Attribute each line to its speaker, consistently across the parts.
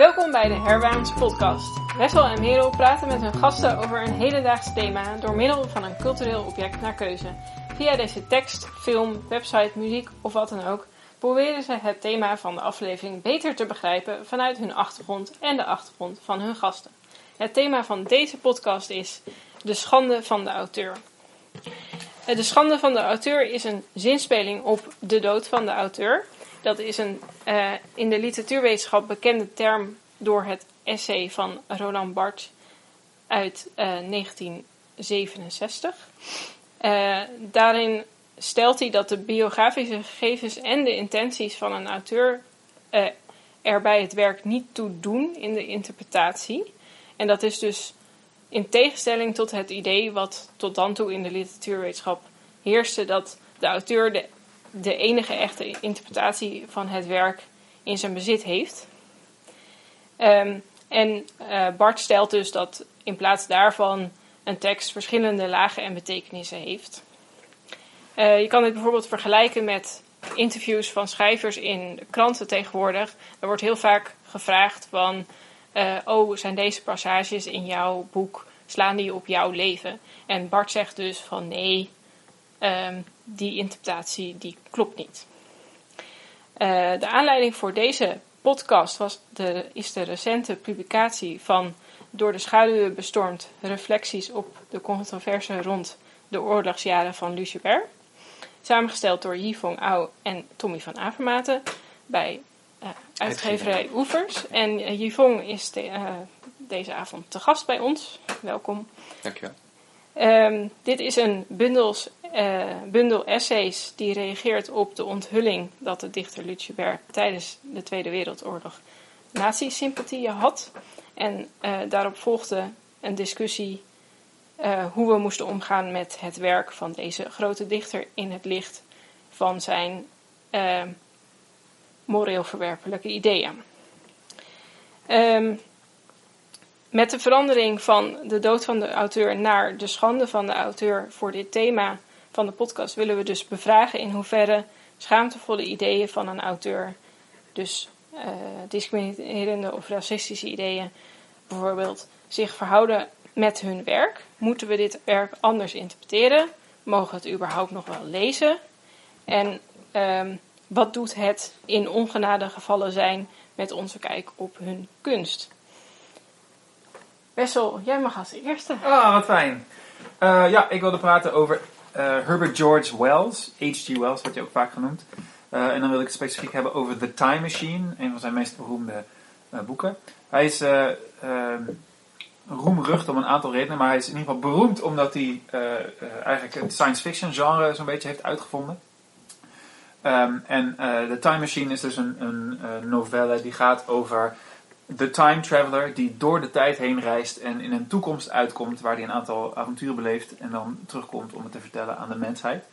Speaker 1: Welkom bij de Herwaans podcast. Wessel en Merel praten met hun gasten over een hedendaags thema door middel van een cultureel object naar keuze. Via deze tekst, film, website, muziek of wat dan ook proberen ze het thema van de aflevering beter te begrijpen vanuit hun achtergrond en de achtergrond van hun gasten. Het thema van deze podcast is de schande van de auteur. De schande van de auteur is een zinspeling op de dood van de auteur. Dat is een uh, in de literatuurwetenschap bekende term door het essay van Roland Barthes uit uh, 1967. Uh, daarin stelt hij dat de biografische gegevens en de intenties van een auteur er bij het werk niet toe doen in de interpretatie. En dat is dus in tegenstelling tot het idee wat tot dan toe in de literatuurwetenschap heerste, dat de auteur de, de enige echte interpretatie van het werk in zijn bezit heeft. Um, en uh, Bart stelt dus dat in plaats daarvan een tekst verschillende lagen en betekenissen heeft. Uh, je kan dit bijvoorbeeld vergelijken met interviews van schrijvers in kranten tegenwoordig. Er wordt heel vaak gevraagd van, uh, oh, zijn deze passages in jouw boek, slaan die op jouw leven? En Bart zegt dus van nee, um, die interpretatie die klopt niet. Uh, de aanleiding voor deze podcast was de, is de recente publicatie van Door de schaduwen bestormd reflecties op de controverse rond de oorlogsjaren van Lucebert. Samengesteld door Yvonne Au en Tommy van Avermaten bij uh, uitgeverij Oevers. En uh, Yvonne is de, deze avond te gast bij ons. Welkom.
Speaker 2: Dankjewel.
Speaker 1: Um, dit is een bundels, bundel essays die reageert op de onthulling dat de dichter Lucebert tijdens de Tweede Wereldoorlog nazi-sympathieën had. En daarop volgde een discussie uh, hoe we moesten omgaan met het werk van deze grote dichter in het licht van zijn moreel verwerpelijke ideeën. Um, met de verandering van de dood van de auteur naar de schande van de auteur voor dit thema van de podcast willen we dus bevragen in hoeverre schaamtevolle ideeën van een auteur, dus uh, discriminerende of racistische ideeën bijvoorbeeld, zich verhouden met hun werk. Moeten we dit werk anders interpreteren? Mogen we het überhaupt nog wel lezen? En um, wat doet het in ongenade gevallen zijn met onze kijk op hun kunst? Wessel, jij mag als eerste.
Speaker 3: Ah, oh, wat fijn. Uh, ja, ik wilde praten over Herbert George Wells. H.G. Wells wordt hij ook vaak genoemd. Uh, en dan wil ik het specifiek hebben over The Time Machine, een van zijn meest beroemde boeken. Hij is roemrucht om een aantal redenen, maar hij is in ieder geval beroemd omdat hij eigenlijk het science fiction genre zo'n beetje heeft uitgevonden. Um, en The Time Machine is dus een, een novelle die gaat over de time traveler die door de tijd heen reist en in een toekomst uitkomt waar hij een aantal avonturen beleeft en dan terugkomt om het te vertellen aan de mensheid.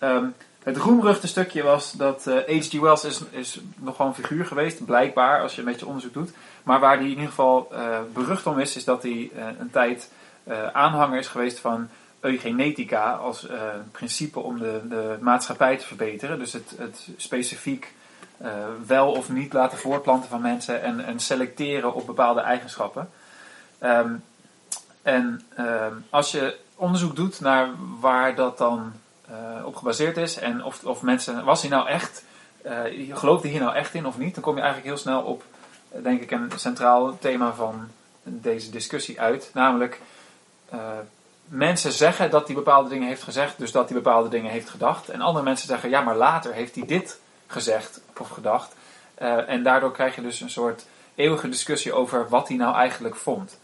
Speaker 3: Um, het roemruchte stukje was dat H.G. Wells is, is nog gewoon een figuur geweest, blijkbaar, als je een beetje onderzoek doet. Maar waar hij in ieder geval uh, berucht om is, is dat hij uh, een tijd aanhanger is geweest van eugenetica als principe om de, de maatschappij te verbeteren. Dus het, het specifiek wel of niet laten voortplanten van mensen en, en selecteren op bepaalde eigenschappen. Um, en um, als je onderzoek doet naar waar dat dan op gebaseerd is en of, of mensen, was hij nou echt, geloofde hier nou echt in of niet, dan kom je eigenlijk heel snel op denk ik een centraal thema van deze discussie uit. Namelijk, uh, mensen zeggen dat hij bepaalde dingen heeft gezegd, dus dat hij bepaalde dingen heeft gedacht. En andere mensen zeggen, ja, maar later heeft hij dit gezegd of gedacht. Uh, en daardoor krijg je dus een soort eeuwige discussie over wat hij nou eigenlijk vond.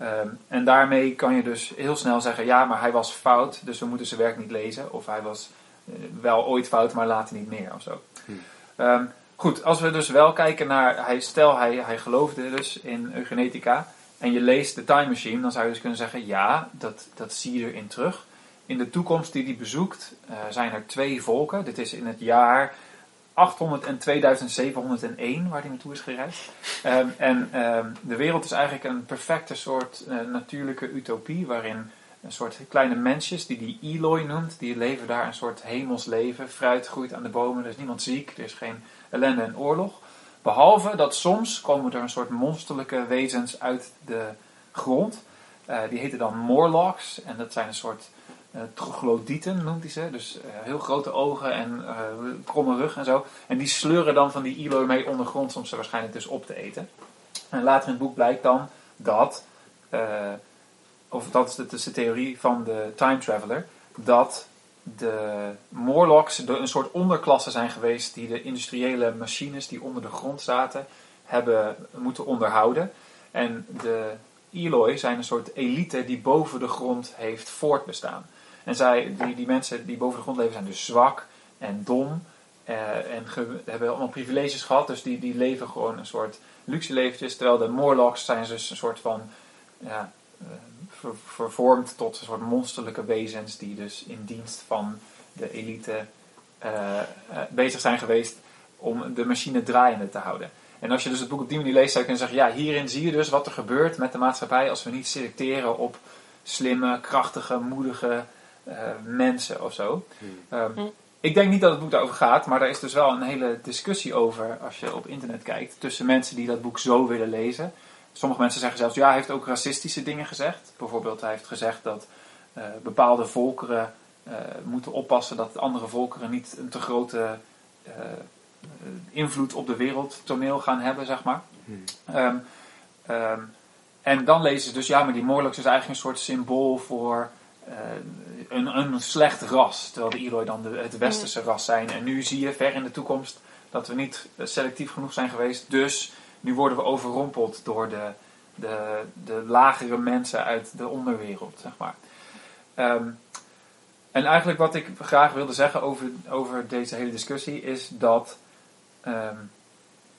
Speaker 3: Uh, en daarmee kan je dus heel snel zeggen, ja, maar hij was fout, dus we moeten zijn werk niet lezen. Of hij was uh, wel ooit fout, maar later niet meer of zo. Hmm. Um, Goed, als we dus wel kijken naar, hij, stel hij, hij geloofde dus in eugenetica en je leest de Time Machine, dan zou je dus kunnen zeggen, ja, dat, dat zie je erin terug. In de toekomst die hij bezoekt uh, zijn er twee volken. Dit is in het jaar 800 en 2701 waar hij naartoe is gereisd. Um, en um, de wereld is eigenlijk een perfecte soort uh, natuurlijke utopie waarin een soort kleine mensjes die die Eloi noemt, die leven daar een soort hemels leven. Fruit groeit aan de bomen, er is niemand ziek, er is geen ellende en oorlog. Behalve dat soms komen er een soort monsterlijke wezens uit de grond. Eh, die heten dan Morlocks. En dat zijn een soort uh, troglodyten, noemt hij ze. Dus eh, heel grote ogen en eh, kromme rug en zo. En die sleuren dan van die Eloy mee ondergronds om ze waarschijnlijk dus op te eten. En later in het boek blijkt dan dat, of dat is de, theorie van de time traveler, dat de Morlocks een soort onderklasse zijn geweest die de industriële machines die onder de grond zaten hebben moeten onderhouden. En de Eloy zijn een soort elite die boven de grond heeft voortbestaan. En zij, die, die mensen die boven de grond leven zijn dus zwak en dom. eh, en hebben allemaal privileges gehad. Dus die, die leven gewoon een soort luxe leventjes. Terwijl de Morlocks zijn dus een soort van... Ja, eh, ver- vervormd tot een soort monsterlijke wezens. Die dus in dienst van de elite eh, bezig zijn geweest om de machine draaiende te houden. En als je dus het boek op die manier leest, zou je kunnen zeggen: ja, hierin zie je dus wat er gebeurt met de maatschappij als we niet selecteren op slimme, krachtige, moedige mensen of zo. Ehm,
Speaker 1: Hm.
Speaker 3: Ik denk niet dat het boek daarover gaat, maar er is dus wel een hele discussie over als je op internet kijkt tussen mensen die dat boek zo willen lezen. Sommige mensen zeggen zelfs, ja, hij heeft ook racistische dingen gezegd. Bijvoorbeeld, hij heeft gezegd dat eh, bepaalde volkeren eh, moeten oppassen dat andere volkeren niet een te grote eh, invloed op de wereldtoneel gaan hebben, zeg maar.
Speaker 2: Hmm.
Speaker 3: Ehm, ehm, en dan lezen ze dus, ja, maar die Morlocks is eigenlijk een soort symbool voor eh, een, een slecht ras. Terwijl de Eloy dan de, het westerse ras zijn. En nu zie je ver in de toekomst dat we niet eh, selectief genoeg zijn geweest. Dus nu worden we overrompeld door de, de, de lagere mensen uit de onderwereld, zeg maar. Ehm, en eigenlijk wat ik graag wilde zeggen over, over deze hele discussie is dat ehm,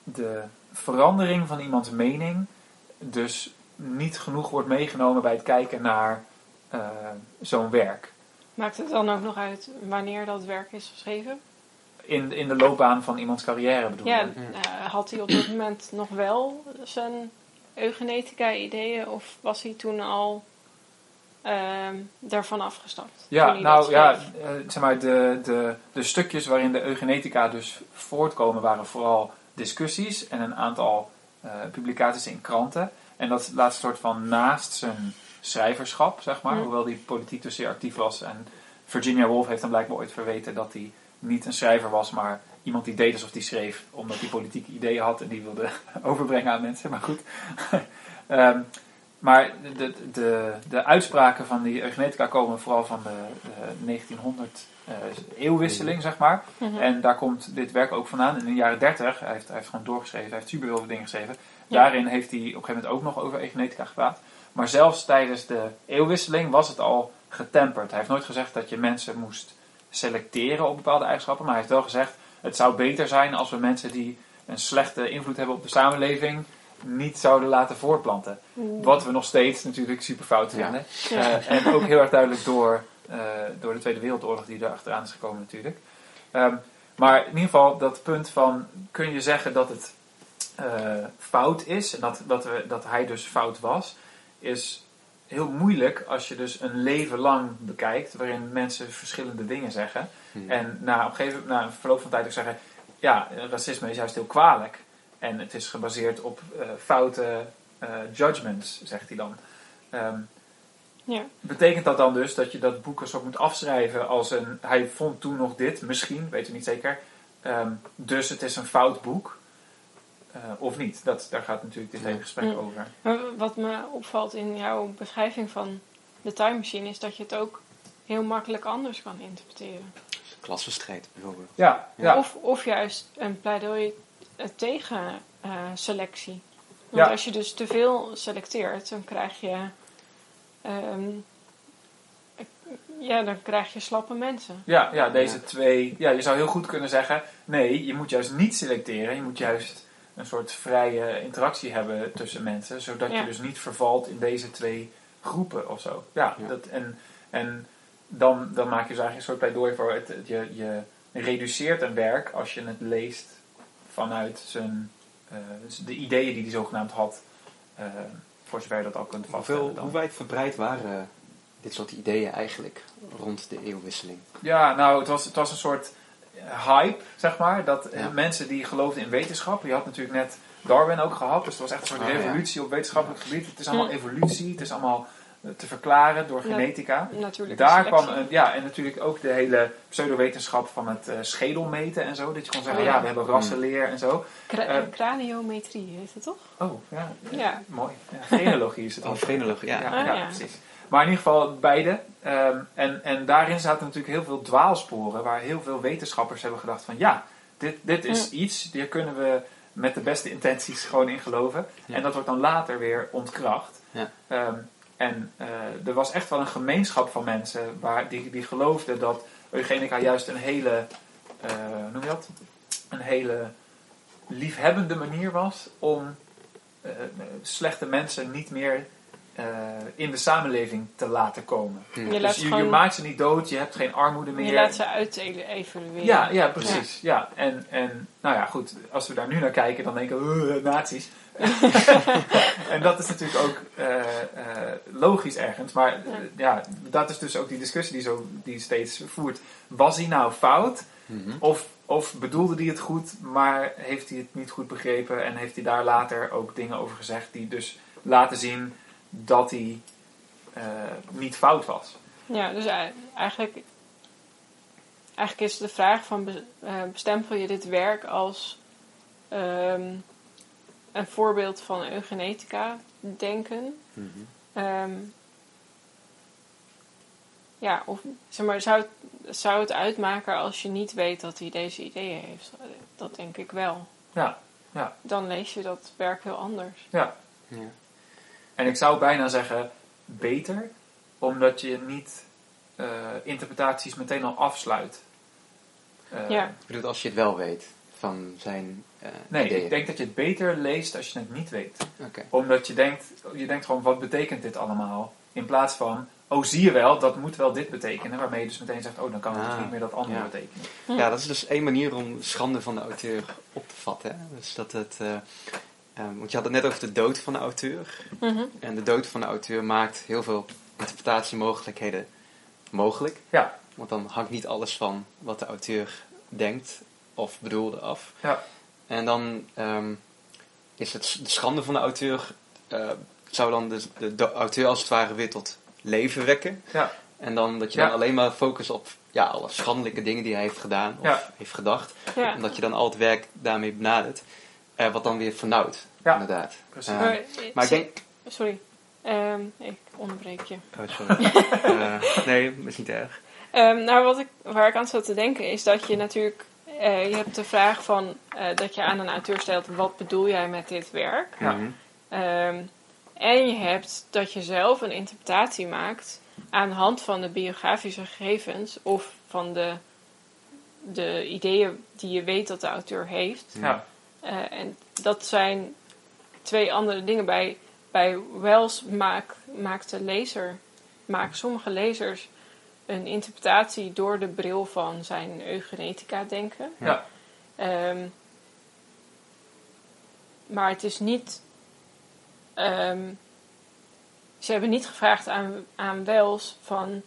Speaker 3: de verandering van iemands mening dus niet genoeg wordt meegenomen bij het kijken naar eh, zo'n werk.
Speaker 1: Maakt het dan ook nog uit wanneer dat werk is geschreven?
Speaker 3: In, in de loopbaan van iemands carrière bedoel
Speaker 1: Ja,
Speaker 3: je?
Speaker 1: eh, had hij op dat moment nog wel zijn eugenetica-ideeën of was hij toen al ehm, daarvan afgestapt?
Speaker 3: Ja, nou ja, eh, zeg maar, de, de, de stukjes waarin de eugenetica dus voortkomen waren vooral discussies en een aantal eh, publicaties in kranten. En dat laat een soort van naast zijn schrijverschap, zeg maar, hoewel die politiek dus zeer actief was. En Virginia Woolf heeft hem blijkbaar ooit verweten dat hij niet een schrijver was, maar iemand die deed alsof hij schreef, omdat hij politieke ideeën had en die wilde overbrengen aan mensen. Maar goed. Ehm, maar de, de, de uitspraken van die eugenetica komen vooral van de, de 1900 eh, eeuwwisseling, zeg maar.
Speaker 1: Mhm.
Speaker 3: En daar komt dit werk ook vandaan. In de jaren 30, hij heeft, hij heeft gewoon doorgeschreven, hij heeft super heel veel dingen geschreven.
Speaker 1: Ja.
Speaker 3: Daarin heeft hij op een gegeven moment ook nog over eugenetica gepraat. Maar zelfs tijdens de eeuwwisseling was het al getemperd. Hij heeft nooit gezegd dat je mensen moest selecteren op bepaalde eigenschappen. Maar hij heeft wel gezegd, het zou beter zijn als we mensen die een slechte invloed hebben op de samenleving niet zouden laten voortplanten. Wat we nog steeds natuurlijk super fout vinden.
Speaker 1: Ja.
Speaker 3: Eh, en ook heel erg duidelijk door, eh, door de Tweede Wereldoorlog die er achteraan is gekomen natuurlijk. Ehm, maar in ieder geval dat punt van, kun je zeggen dat het eh, fout is, en dat, dat, we, dat hij dus fout was, is heel moeilijk als je dus een leven lang bekijkt, waarin mensen verschillende dingen zeggen.
Speaker 2: Hmm.
Speaker 3: En na, op een gegeven na een verloop van tijd ook zeggen, ja, racisme is juist heel kwalijk. En het is gebaseerd op eh, foute eh, judgments, zegt hij dan. Ehm,
Speaker 1: Ja.
Speaker 3: Betekent dat dan dus dat je dat boek een soort moet afschrijven als een... Hij vond toen nog dit, misschien, weten we niet zeker. Ehm, dus het is een fout boek. Eh, of niet? Dat, daar gaat natuurlijk dit hele gesprek
Speaker 1: Ja.
Speaker 3: over.
Speaker 1: Maar wat me opvalt in jouw beschrijving van de time machine is dat je het ook heel makkelijk anders kan interpreteren.
Speaker 2: Klassenstrijd bijvoorbeeld.
Speaker 3: Ja, ja.
Speaker 1: Of, of juist een pleidooi eh, tegen eh, selectie. Want
Speaker 3: Ja.
Speaker 1: als je dus te veel selecteert, dan krijg je. ehm, ja, dan krijg je slappe mensen.
Speaker 3: Ja, ja, deze twee. Ja, je zou heel goed kunnen zeggen: nee, je moet juist niet selecteren. Je moet juist een soort vrije interactie hebben tussen mensen, zodat
Speaker 1: Ja.
Speaker 3: je dus niet vervalt in deze twee groepen of zo. Ja,
Speaker 2: Ja.
Speaker 3: Dat, en, en dan, dan maak je dus eigenlijk een soort pleidooi voor het. het- Je, je reduceert een werk als je het leest vanuit zijn, eh, de ideeën die hij zogenaamd had, eh, voor zover je dat al kunt vaststellen.
Speaker 2: Hoeveel, hoe wijdverbreid waren dit soort ideeën eigenlijk rond de eeuwwisseling?
Speaker 3: Ja, nou, het was, het was een soort. Hype, zeg maar. Dat eh,
Speaker 2: Ja.
Speaker 3: mensen die geloofden in wetenschap. Je had natuurlijk net Darwin ook gehad. Dus het was echt een soort
Speaker 2: Oh, ja.
Speaker 3: revolutie op wetenschappelijk gebied. Het is allemaal
Speaker 1: Hm.
Speaker 3: evolutie. Het is allemaal eh, te verklaren door genetica.
Speaker 1: Natuurlijk.
Speaker 3: Daar kwam, een- ja, en natuurlijk ook de hele pseudowetenschap van het eh, schedelmeten en zo. Dat je kon zeggen,
Speaker 1: Oh,
Speaker 3: ja.
Speaker 1: ja.
Speaker 3: we hebben rassenleer en zo.
Speaker 1: Kra-
Speaker 3: eh,
Speaker 1: craniometrie heet het toch?
Speaker 3: Oh, ja.
Speaker 1: Ja.
Speaker 3: Mooi. Ja, genealogie is het
Speaker 2: Oh,
Speaker 3: ook.
Speaker 2: frenologie, ja.
Speaker 3: Ja,
Speaker 1: Ah,
Speaker 3: ja,
Speaker 1: ja.
Speaker 3: precies. Maar in ieder geval beide. Ehm, en, en daarin zaten natuurlijk heel veel dwaalsporen waar heel veel wetenschappers hebben gedacht van ja, dit, dit is iets, hier kunnen we met de beste intenties gewoon in geloven.
Speaker 2: Ja.
Speaker 3: En dat wordt dan later weer ontkracht.
Speaker 2: Ja.
Speaker 3: Ehm, en eh, er was echt wel een gemeenschap van mensen waar, die, die geloofden dat eugenica juist een hele, eh, hoe noem je dat? Een hele liefhebbende manier was om eh, slechte mensen niet meer eh, in de samenleving te laten komen.
Speaker 1: Je
Speaker 3: Dus je,
Speaker 1: gewoon-
Speaker 3: je maakt ze niet dood, je hebt geen armoede meer.
Speaker 1: Je laat ze uit evalueren.
Speaker 3: Ja, ja, precies. Ja. En, en nou ja, goed, als we daar nu naar kijken, dan denken we, "Uh, nazi's. en dat is natuurlijk ook eh, eh, logisch ergens. Maar ja, dat is dus ook die discussie die, zo, die steeds voert. Was hij nou fout?
Speaker 2: Mhm.
Speaker 3: Of, of bedoelde hij het goed, maar heeft hij het niet goed begrepen en heeft hij daar later ook dingen over gezegd die dus laten zien dat hij eh, niet fout was?
Speaker 1: Ja, dus ei- eigenlijk, eigenlijk is de vraag van eh, bestempel je dit werk als ehm, een voorbeeld van eugenetica denken?
Speaker 2: Mhm.
Speaker 1: Ehm, ja, of zeg maar, zou het, zou het uitmaken als je niet weet dat hij deze ideeën heeft? Dat denk ik wel.
Speaker 3: Ja, ja,
Speaker 1: Dan lees je dat werk heel anders.
Speaker 3: ja.
Speaker 2: Ja.
Speaker 3: En ik zou bijna zeggen beter, omdat je niet eh, interpretaties meteen al afsluit. Eh,
Speaker 1: Ja.
Speaker 2: Ik bedoel, als je het wel weet van zijn eh
Speaker 3: Nee,
Speaker 2: ideeën.
Speaker 3: ik denk dat je het beter leest als je het niet weet.
Speaker 2: Oké.
Speaker 3: Omdat je denkt, je denkt gewoon, wat betekent dit allemaal? In plaats van, oh zie je wel, dat moet wel dit betekenen. Waarmee je dus meteen zegt, oh dan kan het dus
Speaker 2: Ah,
Speaker 3: niet meer dat andere
Speaker 2: ja.
Speaker 3: betekenen.
Speaker 2: Ja, dat is dus één manier om schande van de auteur op te vatten. Hè? Dus dat het, eh, eh, want je had het net over de dood van de auteur.
Speaker 1: Mhm.
Speaker 2: En de dood van de auteur maakt heel veel interpretatiemogelijkheden mogelijk.
Speaker 3: Ja,
Speaker 2: Want dan hangt niet alles van wat de auteur denkt of bedoelde af.
Speaker 3: ja,
Speaker 2: En dan ehm, is het de schande van de auteur, eh, zou dan de, de, de auteur als het ware weer tot leven wekken.
Speaker 3: ja,
Speaker 2: En dan dat je
Speaker 3: Ja.
Speaker 2: dan alleen maar focust op ja, alle schandelijke dingen die hij heeft gedaan of
Speaker 3: Ja.
Speaker 2: heeft gedacht. En dat je dan al het werk daarmee benadert. Eh, wat dan weer vernauwt,
Speaker 3: Ja.
Speaker 2: inderdaad.
Speaker 3: precies.
Speaker 2: Eh,
Speaker 1: Maar,
Speaker 2: maar ik denk...
Speaker 1: Sorry, Ehm, ik onderbreek je.
Speaker 2: Oh, sorry. Eh, nee, dat is niet erg.
Speaker 1: Ehm, nou, wat ik, waar ik aan zat te denken is dat je natuurlijk... eh, je hebt de vraag van eh, dat je aan een auteur stelt... wat bedoel jij met dit werk?
Speaker 3: Ja.
Speaker 1: Ehm, en je hebt dat je zelf een interpretatie maakt... aan de hand van de biografische gegevens... of van de, de ideeën die je weet dat de auteur heeft...
Speaker 3: Ja,
Speaker 1: Eh, en dat zijn twee andere dingen. Bij, bij Wells maak, maakt de lezer, maken sommige lezers een interpretatie door de bril van zijn eugenetica denken.
Speaker 3: ja,
Speaker 1: Ehm, maar het is niet. ehm, ze hebben niet gevraagd aan, aan Wells van.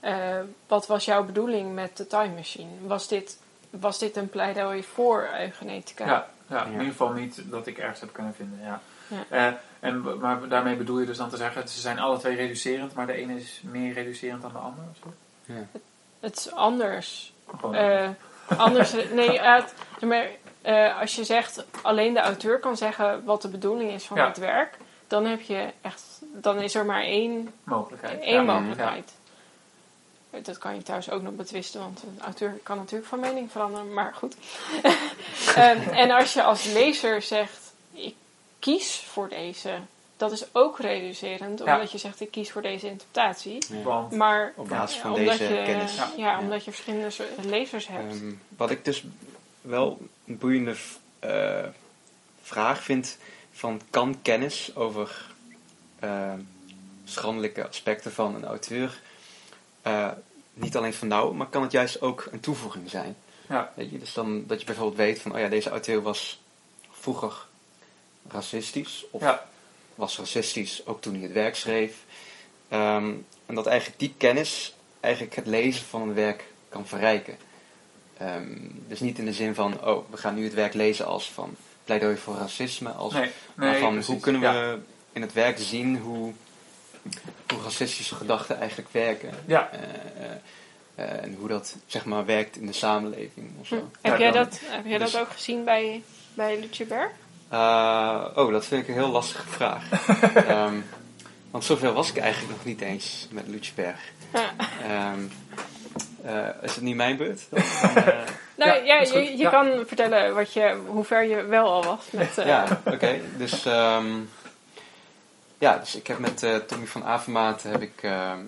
Speaker 1: eh, wat was jouw bedoeling met de time machine? Was dit, was dit een pleidooi voor eugenetica?
Speaker 3: ja, ja, in
Speaker 2: Ja.
Speaker 3: ieder geval niet dat ik ergens heb kunnen vinden. Ja.
Speaker 1: Ja.
Speaker 3: Eh, en, maar daarmee bedoel je dus dan te zeggen, ze zijn alle twee reducerend, maar de ene is meer reducerend dan de andere? Of zo?
Speaker 1: Het is anders. Eh, anders, nee, ja, het- maar, eh, als je zegt alleen de auteur kan zeggen wat de bedoeling is van
Speaker 3: Ja.
Speaker 1: het werk, dan heb je echt, dan is er maar één,
Speaker 3: mogelijkheid.
Speaker 1: één
Speaker 3: ja.
Speaker 1: mogelijkheid. Dat kan je trouwens ook nog betwisten, want de auteur kan natuurlijk van mening veranderen, maar goed. Ehm, en als je als lezer zegt, ik kies voor deze, dat is ook reducerend,
Speaker 3: Ja.
Speaker 1: omdat je zegt, ik kies voor deze interpretatie.
Speaker 2: Ja.
Speaker 3: Want,
Speaker 1: Maar
Speaker 2: Op basis van
Speaker 1: omdat
Speaker 2: deze
Speaker 1: je,
Speaker 2: kennis.
Speaker 1: Ja,
Speaker 2: Ja.
Speaker 1: omdat je verschillende lezers hebt.
Speaker 2: Ehm, wat ik dus wel een boeiende eh, vraag vind: van kan kennis over eh, schandelijke aspecten van een auteur eh, niet alleen vernauwen, maar kan het juist ook een toevoeging zijn?
Speaker 3: ja,
Speaker 2: Weet je, dus dan dat je bijvoorbeeld weet van, oh ja, deze auteur was vroeger racistisch, of
Speaker 3: ja,
Speaker 2: was racistisch ook toen hij het werk schreef. Ehm, en dat eigenlijk die kennis eigenlijk het lezen van een werk kan verrijken. Ehm, dus niet in de zin van, oh, we gaan nu het werk lezen als van pleidooi voor racisme, als,
Speaker 3: Nee,
Speaker 2: maar van
Speaker 3: precies.
Speaker 2: hoe kunnen we
Speaker 3: Ja.
Speaker 2: in het werk zien hoe, hoe racistische gedachten eigenlijk werken.
Speaker 3: Ja.
Speaker 2: Eh, eh, eh, en hoe dat zeg maar werkt in de samenleving of zo.
Speaker 1: Hm. Heb,
Speaker 3: Ja,
Speaker 1: jij
Speaker 3: dan-
Speaker 1: dat, heb jij
Speaker 2: dus-
Speaker 1: dat ook gezien bij, bij Lucebert?
Speaker 2: Eh, oh, dat vind ik een heel lastige vraag. Ehm, want zover was ik eigenlijk nog niet eens met Lucieberg.
Speaker 1: Ja.
Speaker 2: Ehm, eh, is het niet mijn beurt? Dan,
Speaker 1: Nou,
Speaker 3: Ja,
Speaker 1: je, je
Speaker 3: Ja.
Speaker 1: kan vertellen wat je, hoe ver je wel al was. Met, eh,
Speaker 2: ja, oké. Dus, ehm, ja, dus ik heb met eh, Tommy van Avermaat heb ik ehm,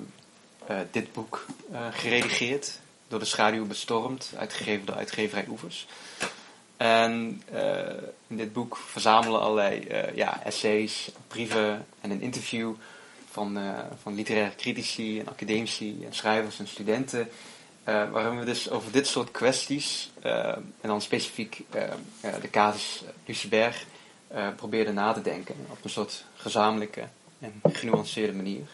Speaker 2: eh, dit boek eh, geredigeerd. Door de schaduw bestormd, uitgegeven door uitgeverij Oevers. En in dit boek verzamelen allerlei ja, essays, brieven en een interview van, van literaire critici en academici en schrijvers en studenten. waarin we dus over dit soort kwesties, en dan specifiek de casus Lucieberg, eh probeerden na te denken op een soort gezamenlijke en genuanceerde manier.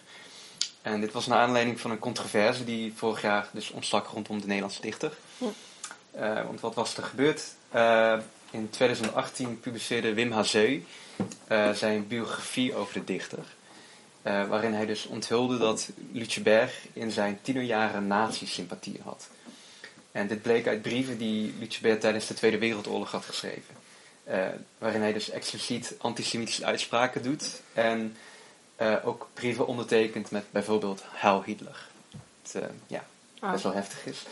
Speaker 2: En dit was naar aanleiding van een controverse die vorig jaar dus ontstak rondom de Nederlandse dichter. Eh, want wat was er gebeurd? Eh, in 2018 publiceerde Wim Hazeu zijn biografie over de dichter. waarin hij dus onthulde dat Lucieberg in zijn tienerjaren nazi-sympathie had. En dit bleek uit brieven die Lucieberg tijdens de Tweede Wereldoorlog had geschreven. Eh, waarin hij dus expliciet antisemitische uitspraken doet. En eh, ook brieven ondertekent met bijvoorbeeld Heil Hitler. Het, eh, ja,
Speaker 1: Ah.
Speaker 2: best wel heftig is.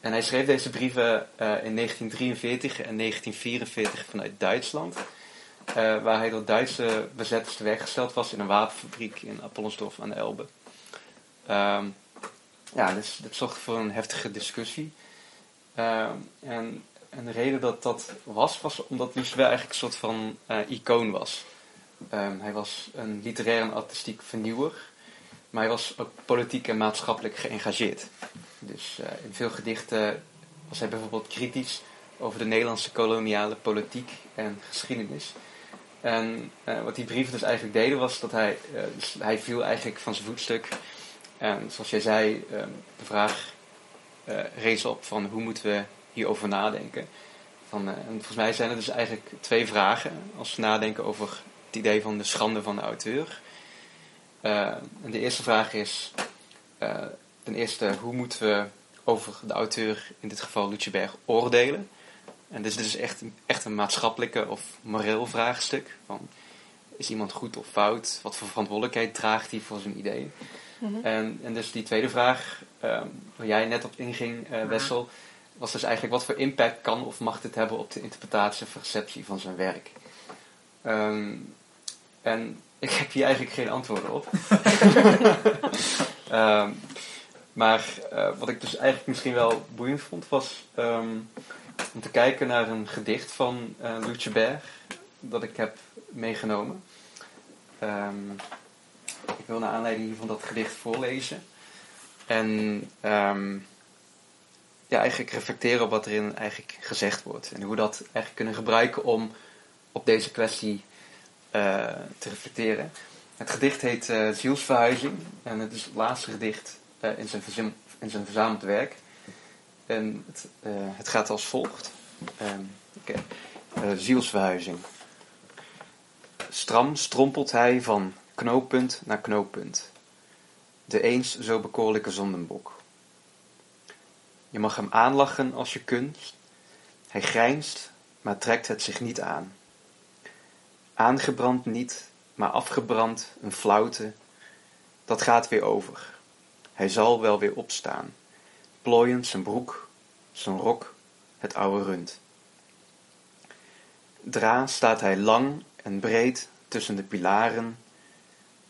Speaker 2: En hij schreef deze brieven in 1943 en 1944 vanuit Duitsland. waar hij door Duitse bezetters tewerkgesteld was in een wapenfabriek in Apollonsdorf aan de Elbe. Ehm, ja, dus dit zorgde voor een heftige discussie. Ehm, en, en de reden dat dat was, was omdat Lucebert eigenlijk een soort van eh, icoon was. Ehm, hij was een literair en artistiek vernieuwer, maar hij was ook politiek en maatschappelijk geëngageerd. Dus eh, in veel gedichten was hij bijvoorbeeld kritisch over de Nederlandse koloniale politiek en geschiedenis. En eh, wat die brieven dus eigenlijk deden was dat hij, dus hij viel eigenlijk van zijn voetstuk. En zoals jij zei, ehm, de vraag rees op van hoe moeten we hierover nadenken. Van, eh, en volgens mij zijn er dus eigenlijk twee vragen als we nadenken over het idee van de schande van de auteur. Eh, en de eerste vraag is, eh, ten eerste, hoe moeten we over de auteur, in dit geval Lucieberg, oordelen? En dus dit is echt, een- echt een maatschappelijke of moreel vraagstuk. Van, is iemand goed of fout? Wat voor verantwoordelijkheid draagt hij voor zijn idee?
Speaker 1: Mhm.
Speaker 2: En, en dus die tweede vraag, waar jij net op inging, eh, Wessel, was dus eigenlijk wat voor impact kan of mag dit hebben op de interpretatie of receptie van zijn werk? Ehm, en ik heb hier eigenlijk geen antwoorden op. Ehm, maar eh, wat ik dus eigenlijk misschien wel boeiend vond, was ehm, om te kijken naar een gedicht van uh, Lucebert dat ik heb meegenomen. Ik wil naar aanleiding van dat gedicht voorlezen. En ja, eigenlijk reflecteren op wat erin eigenlijk gezegd wordt. En hoe we dat eigenlijk kunnen gebruiken om op deze kwestie eh, te reflecteren. Het gedicht heet eh, Zielsverhuizing. En het is het laatste gedicht eh, in, zijn in zijn verzameld werk. En het, het gaat als volgt. Ehm. Eh, zielsverhuizing. Stram strompelt hij van knooppunt naar knooppunt. De eens zo bekoorlijke zondenbok. Je mag hem aanlachen als je kunt. Hij grijnst, maar trekt het zich niet aan. Aangebrand niet, maar afgebrand, een flauwte. Dat gaat weer over. Hij zal wel weer opstaan. Plooiend zijn broek, zijn rok, het oude rund. Dra staat hij lang en breed tussen de pilaren,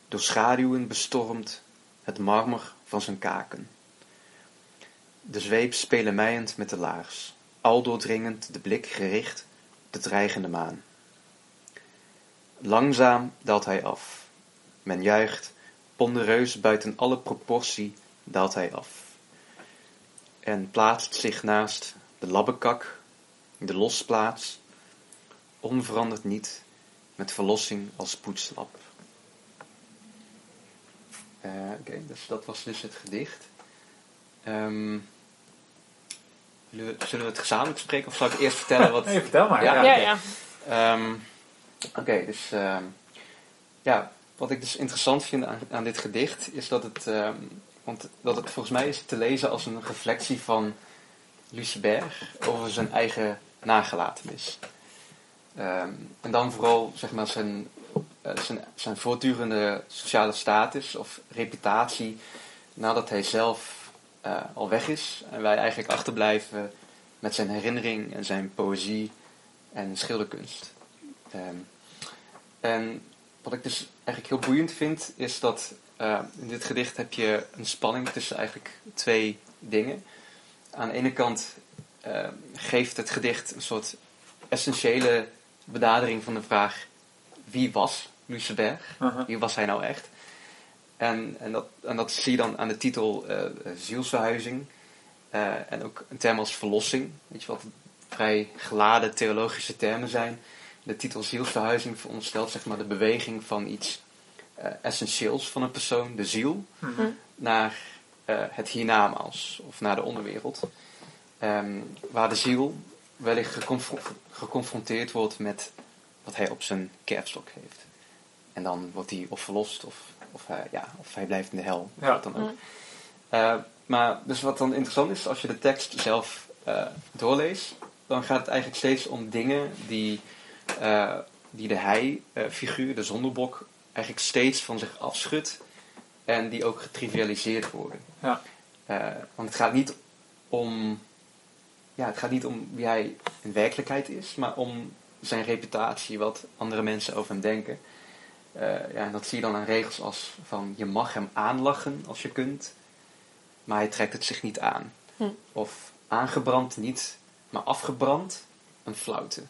Speaker 2: door schaduwen bestormd, het marmer van zijn kaken. De zweep spelemijend met de laars, al doordringend de blik gericht op de dreigende maan. Langzaam daalt hij af. Men juicht, pondereus buiten alle proportie daalt hij af. En plaatst zich naast de labbekak, de losplaats, onveranderd niet, met verlossing als poetslap. Eh, Oké, dus dat was dus het gedicht. Ehm, Zullen we, het gezamenlijk spreken of zal ik eerst vertellen wat...
Speaker 3: Nee, vertel maar.
Speaker 2: Ja,
Speaker 3: Ja,
Speaker 1: Ja,
Speaker 2: oké.
Speaker 1: ja.
Speaker 2: Ehm, Oké, dus ehm, ja, wat ik dus interessant vind aan, aan dit gedicht is dat het, ehm, want dat het volgens mij is te lezen als een reflectie van Lucebert over zijn eigen nagelatenis. Ehm, en dan vooral zeg maar zijn, eh, zijn, zijn voortdurende sociale status of reputatie nadat hij zelf eh, al weg is en wij eigenlijk achterblijven met zijn herinnering en zijn poëzie en schilderkunst. Ehm, en wat ik dus eigenlijk heel boeiend vind, is dat eh, in dit gedicht heb je een spanning tussen eigenlijk twee dingen. Aan de ene kant eh, geeft het gedicht een soort essentiële benadering van de vraag: wie was Lucebert?
Speaker 3: Uh-huh.
Speaker 2: Wie was hij nou echt? En, en, dat, en dat zie je dan aan de titel eh zielsverhuizing. Eh, en ook een term als verlossing. Weet je wat vrij geladen theologische termen zijn. De titel zielsverhuizing veronderstelt zeg maar, de beweging van iets eh, essentieels van een persoon, de ziel,
Speaker 3: Mhm.
Speaker 2: naar het hiernamaals of naar de onderwereld. Ehm, waar de ziel wellicht geconfro- geconfronteerd wordt met wat hij op zijn kerfstok heeft. En dan wordt hij of verlost of, of, hij, ja, of hij blijft in de hel. of
Speaker 3: Ja.
Speaker 2: wat dan ook. Eh, maar dus wat dan interessant is, als je de tekst zelf eh, doorleest, dan gaat het eigenlijk steeds om dingen die, eh, die de hij-figuur, de zonderbok, eigenlijk steeds van zich afschudt en die ook getrivialiseerd worden.
Speaker 3: Ja.
Speaker 2: Eh, want het gaat niet om, ja, het gaat niet om wie hij in werkelijkheid is, maar om zijn reputatie, wat andere mensen over hem denken. Eh, ja, en dat zie je dan aan regels als van je mag hem aanlachen als je kunt, maar hij trekt het zich niet aan.
Speaker 1: Hm.
Speaker 2: Of aangebrand niet, maar afgebrand een flauwte.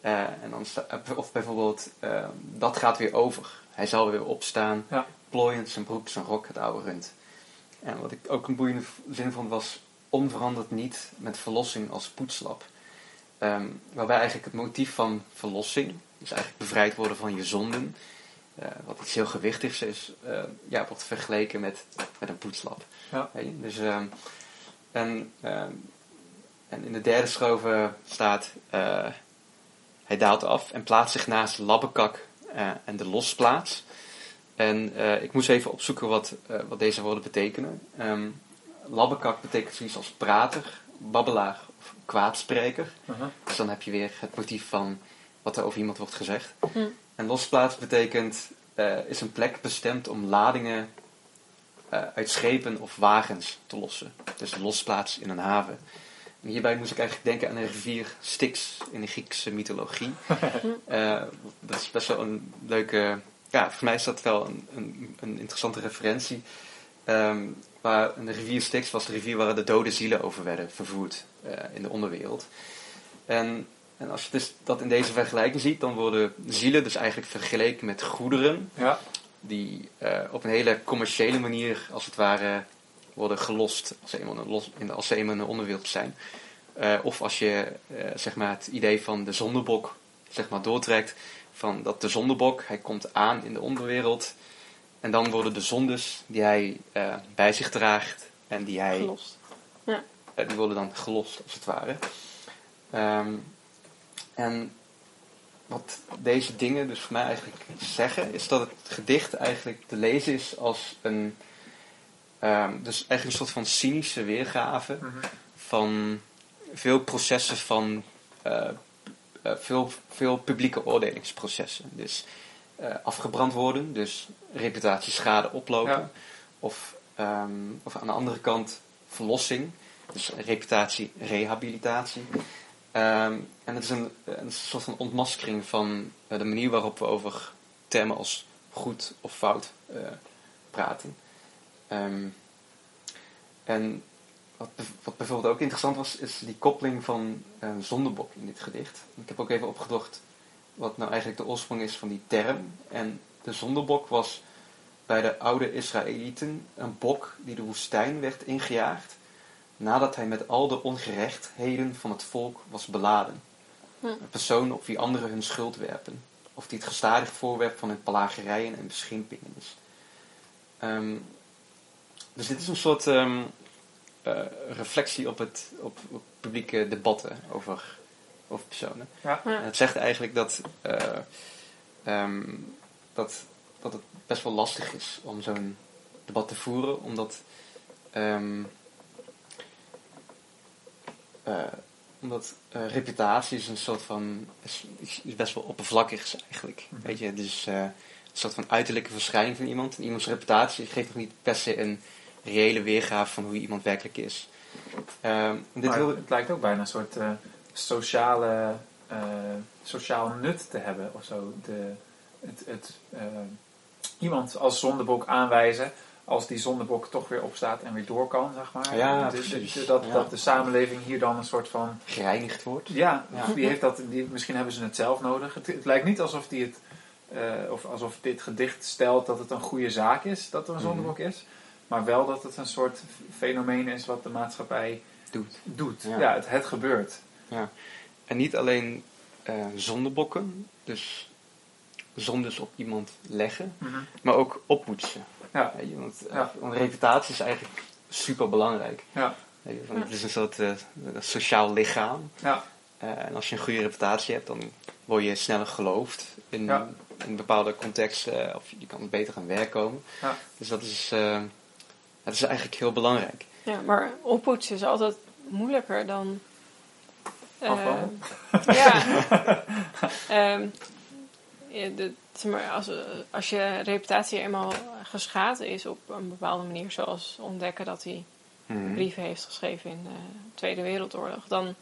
Speaker 2: Eh, en dan sta- of bijvoorbeeld, eh, dat gaat weer over. Hij zal weer opstaan,
Speaker 3: Ja.
Speaker 2: plooiend zijn broek, zijn rok, het oude rund. En wat ik ook een boeiende zin vond was, onveranderd niet met verlossing als poetslap. Ehm, waarbij eigenlijk het motief van verlossing, dus eigenlijk bevrijd worden van je zonden, eh, wat iets heel gewichtigs is, eh, ja, wordt vergeleken met, met een poetslap.
Speaker 3: Ja.
Speaker 2: Dus, ehm, en, ehm, en in de derde schroeve staat, eh, hij daalt af en plaatst zich naast Labbekak eh, en de losplaats. En eh, ik moest even opzoeken wat, eh, wat deze woorden betekenen. Ehm Labbekak betekent zoiets als prater, babbelaar of kwaadspreker. Dus dan heb je weer het motief van wat er over iemand wordt gezegd.
Speaker 1: Hm.
Speaker 2: En losplaats betekent, eh, is een plek bestemd om ladingen eh, uit schepen of wagens te lossen. Dus losplaats in een haven. En hierbij moest ik eigenlijk denken aan de rivier Styx in de Griekse mythologie. Eh, dat is best wel een leuke, ja, voor mij is dat wel een, een, een interessante referentie. Ehm, waar een rivier Styx was de rivier waar de dode zielen over werden vervoerd in de onderwereld. En, en als je dus dat in deze vergelijking ziet, dan worden zielen dus eigenlijk vergeleken met goederen
Speaker 3: Ja.
Speaker 2: die eh, op een hele commerciële manier, als het ware, worden gelost als ze eenmaal in, los, in, als ze eenmaal in de onderwereld zijn. Eh, of als je eh, zeg maar het idee van de zondebok zeg maar, doortrekt, van dat de zondebok, hij komt aan in de onderwereld en dan worden de zondes die hij eh, bij zich draagt en die hij
Speaker 1: Gelost.
Speaker 2: eh, die worden dan gelost, als het ware. Ehm, en wat deze dingen dus voor mij eigenlijk zeggen, is dat het gedicht eigenlijk te lezen is als een, ehm, dus eigenlijk een soort van cynische weergave
Speaker 3: Mhm.
Speaker 2: van veel processen van, eh, eh, veel, veel publieke oordelingsprocessen. Dus eh, afgebrand worden, dus reputatieschade oplopen.
Speaker 3: Ja.
Speaker 2: Of, ehm, of aan de andere kant verlossing, dus reputatie-rehabilitatie. Ehm, en het is een, een soort van ontmaskering van eh, de manier waarop we over termen als goed of fout eh, praten. Ehm, en wat, bijvoorbeeld ook interessant was, is die koppeling van eh zondebok in dit gedicht. Ik heb ook even opgezocht wat nou eigenlijk de oorsprong is van die term. En de zondebok was bij de oude Israëlieten een bok die de woestijn werd ingejaagd nadat hij met al de ongerechtheden van het volk was beladen.
Speaker 1: Hm.
Speaker 2: Een persoon op wie anderen hun schuld werpen, of die het gestadig voorwerp van hun pelagerijen en beschimpingen is. Ehm, dus dit is een soort ehm, eh, reflectie op, het, op, op publieke debatten over, over personen.
Speaker 3: Ja.
Speaker 2: En het zegt eigenlijk dat, eh, ehm, dat, dat het best wel lastig is om zo'n debat te voeren, omdat, omdat eh, reputatie is een soort van, is, best wel oppervlakkig eigenlijk.
Speaker 3: Mhm.
Speaker 2: Weet je, dus eh, een soort van uiterlijke verschijning van iemand. En iemands reputatie geeft nog niet per se een reële weergave van hoe iemand werkelijk is. Ehm, dit wil,
Speaker 3: het lijkt ook bijna een soort eh, sociale, eh, sociaal nut te hebben of zo. De, het, het, eh, iemand als zondebok aanwijzen als die zondebok toch weer opstaat en weer door kan, zeg maar.
Speaker 2: Ja,
Speaker 3: De- de-
Speaker 2: precies.
Speaker 3: de- dat,
Speaker 2: Ja.
Speaker 3: dat de samenleving hier dan een soort van...
Speaker 2: gereinigd wordt.
Speaker 3: Ja,
Speaker 2: Ja.
Speaker 3: die heeft dat, die, misschien hebben ze het zelf nodig. Het, het lijkt niet alsof, die het, eh, of alsof dit gedicht stelt dat het een goede zaak is dat er een
Speaker 2: Mhm.
Speaker 3: zondebok is. Maar wel dat het een soort fenomeen is wat de maatschappij
Speaker 2: Doet.
Speaker 3: doet.
Speaker 2: Ja.
Speaker 3: Ja, het, het gebeurt.
Speaker 2: En niet alleen eh zondebokken, dus zondes op iemand leggen, maar ook oppoetsen.
Speaker 3: Ja.
Speaker 2: Weet je, want, eh,
Speaker 3: Ja.
Speaker 2: want reputatie is eigenlijk super belangrijk.
Speaker 3: Ja.
Speaker 2: Het is een soort eh, sociaal lichaam.
Speaker 3: Ja.
Speaker 2: Eh, en als je een goede reputatie hebt, dan word je sneller geloofd in,
Speaker 3: Ja.
Speaker 2: in bepaalde contexten. Of je kan beter aan werk komen.
Speaker 3: Ja.
Speaker 2: Dus dat is, eh, dat is eigenlijk heel belangrijk.
Speaker 1: Ja, maar oppoetsen is altijd moeilijker dan. eh,
Speaker 3: Afvallen?
Speaker 1: ja. Ehm, ja, de, maar, als, als je reputatie eenmaal geschaad is op een bepaalde manier, zoals ontdekken dat hij
Speaker 2: Mhm.
Speaker 1: brieven heeft geschreven in de Tweede Wereldoorlog, dan,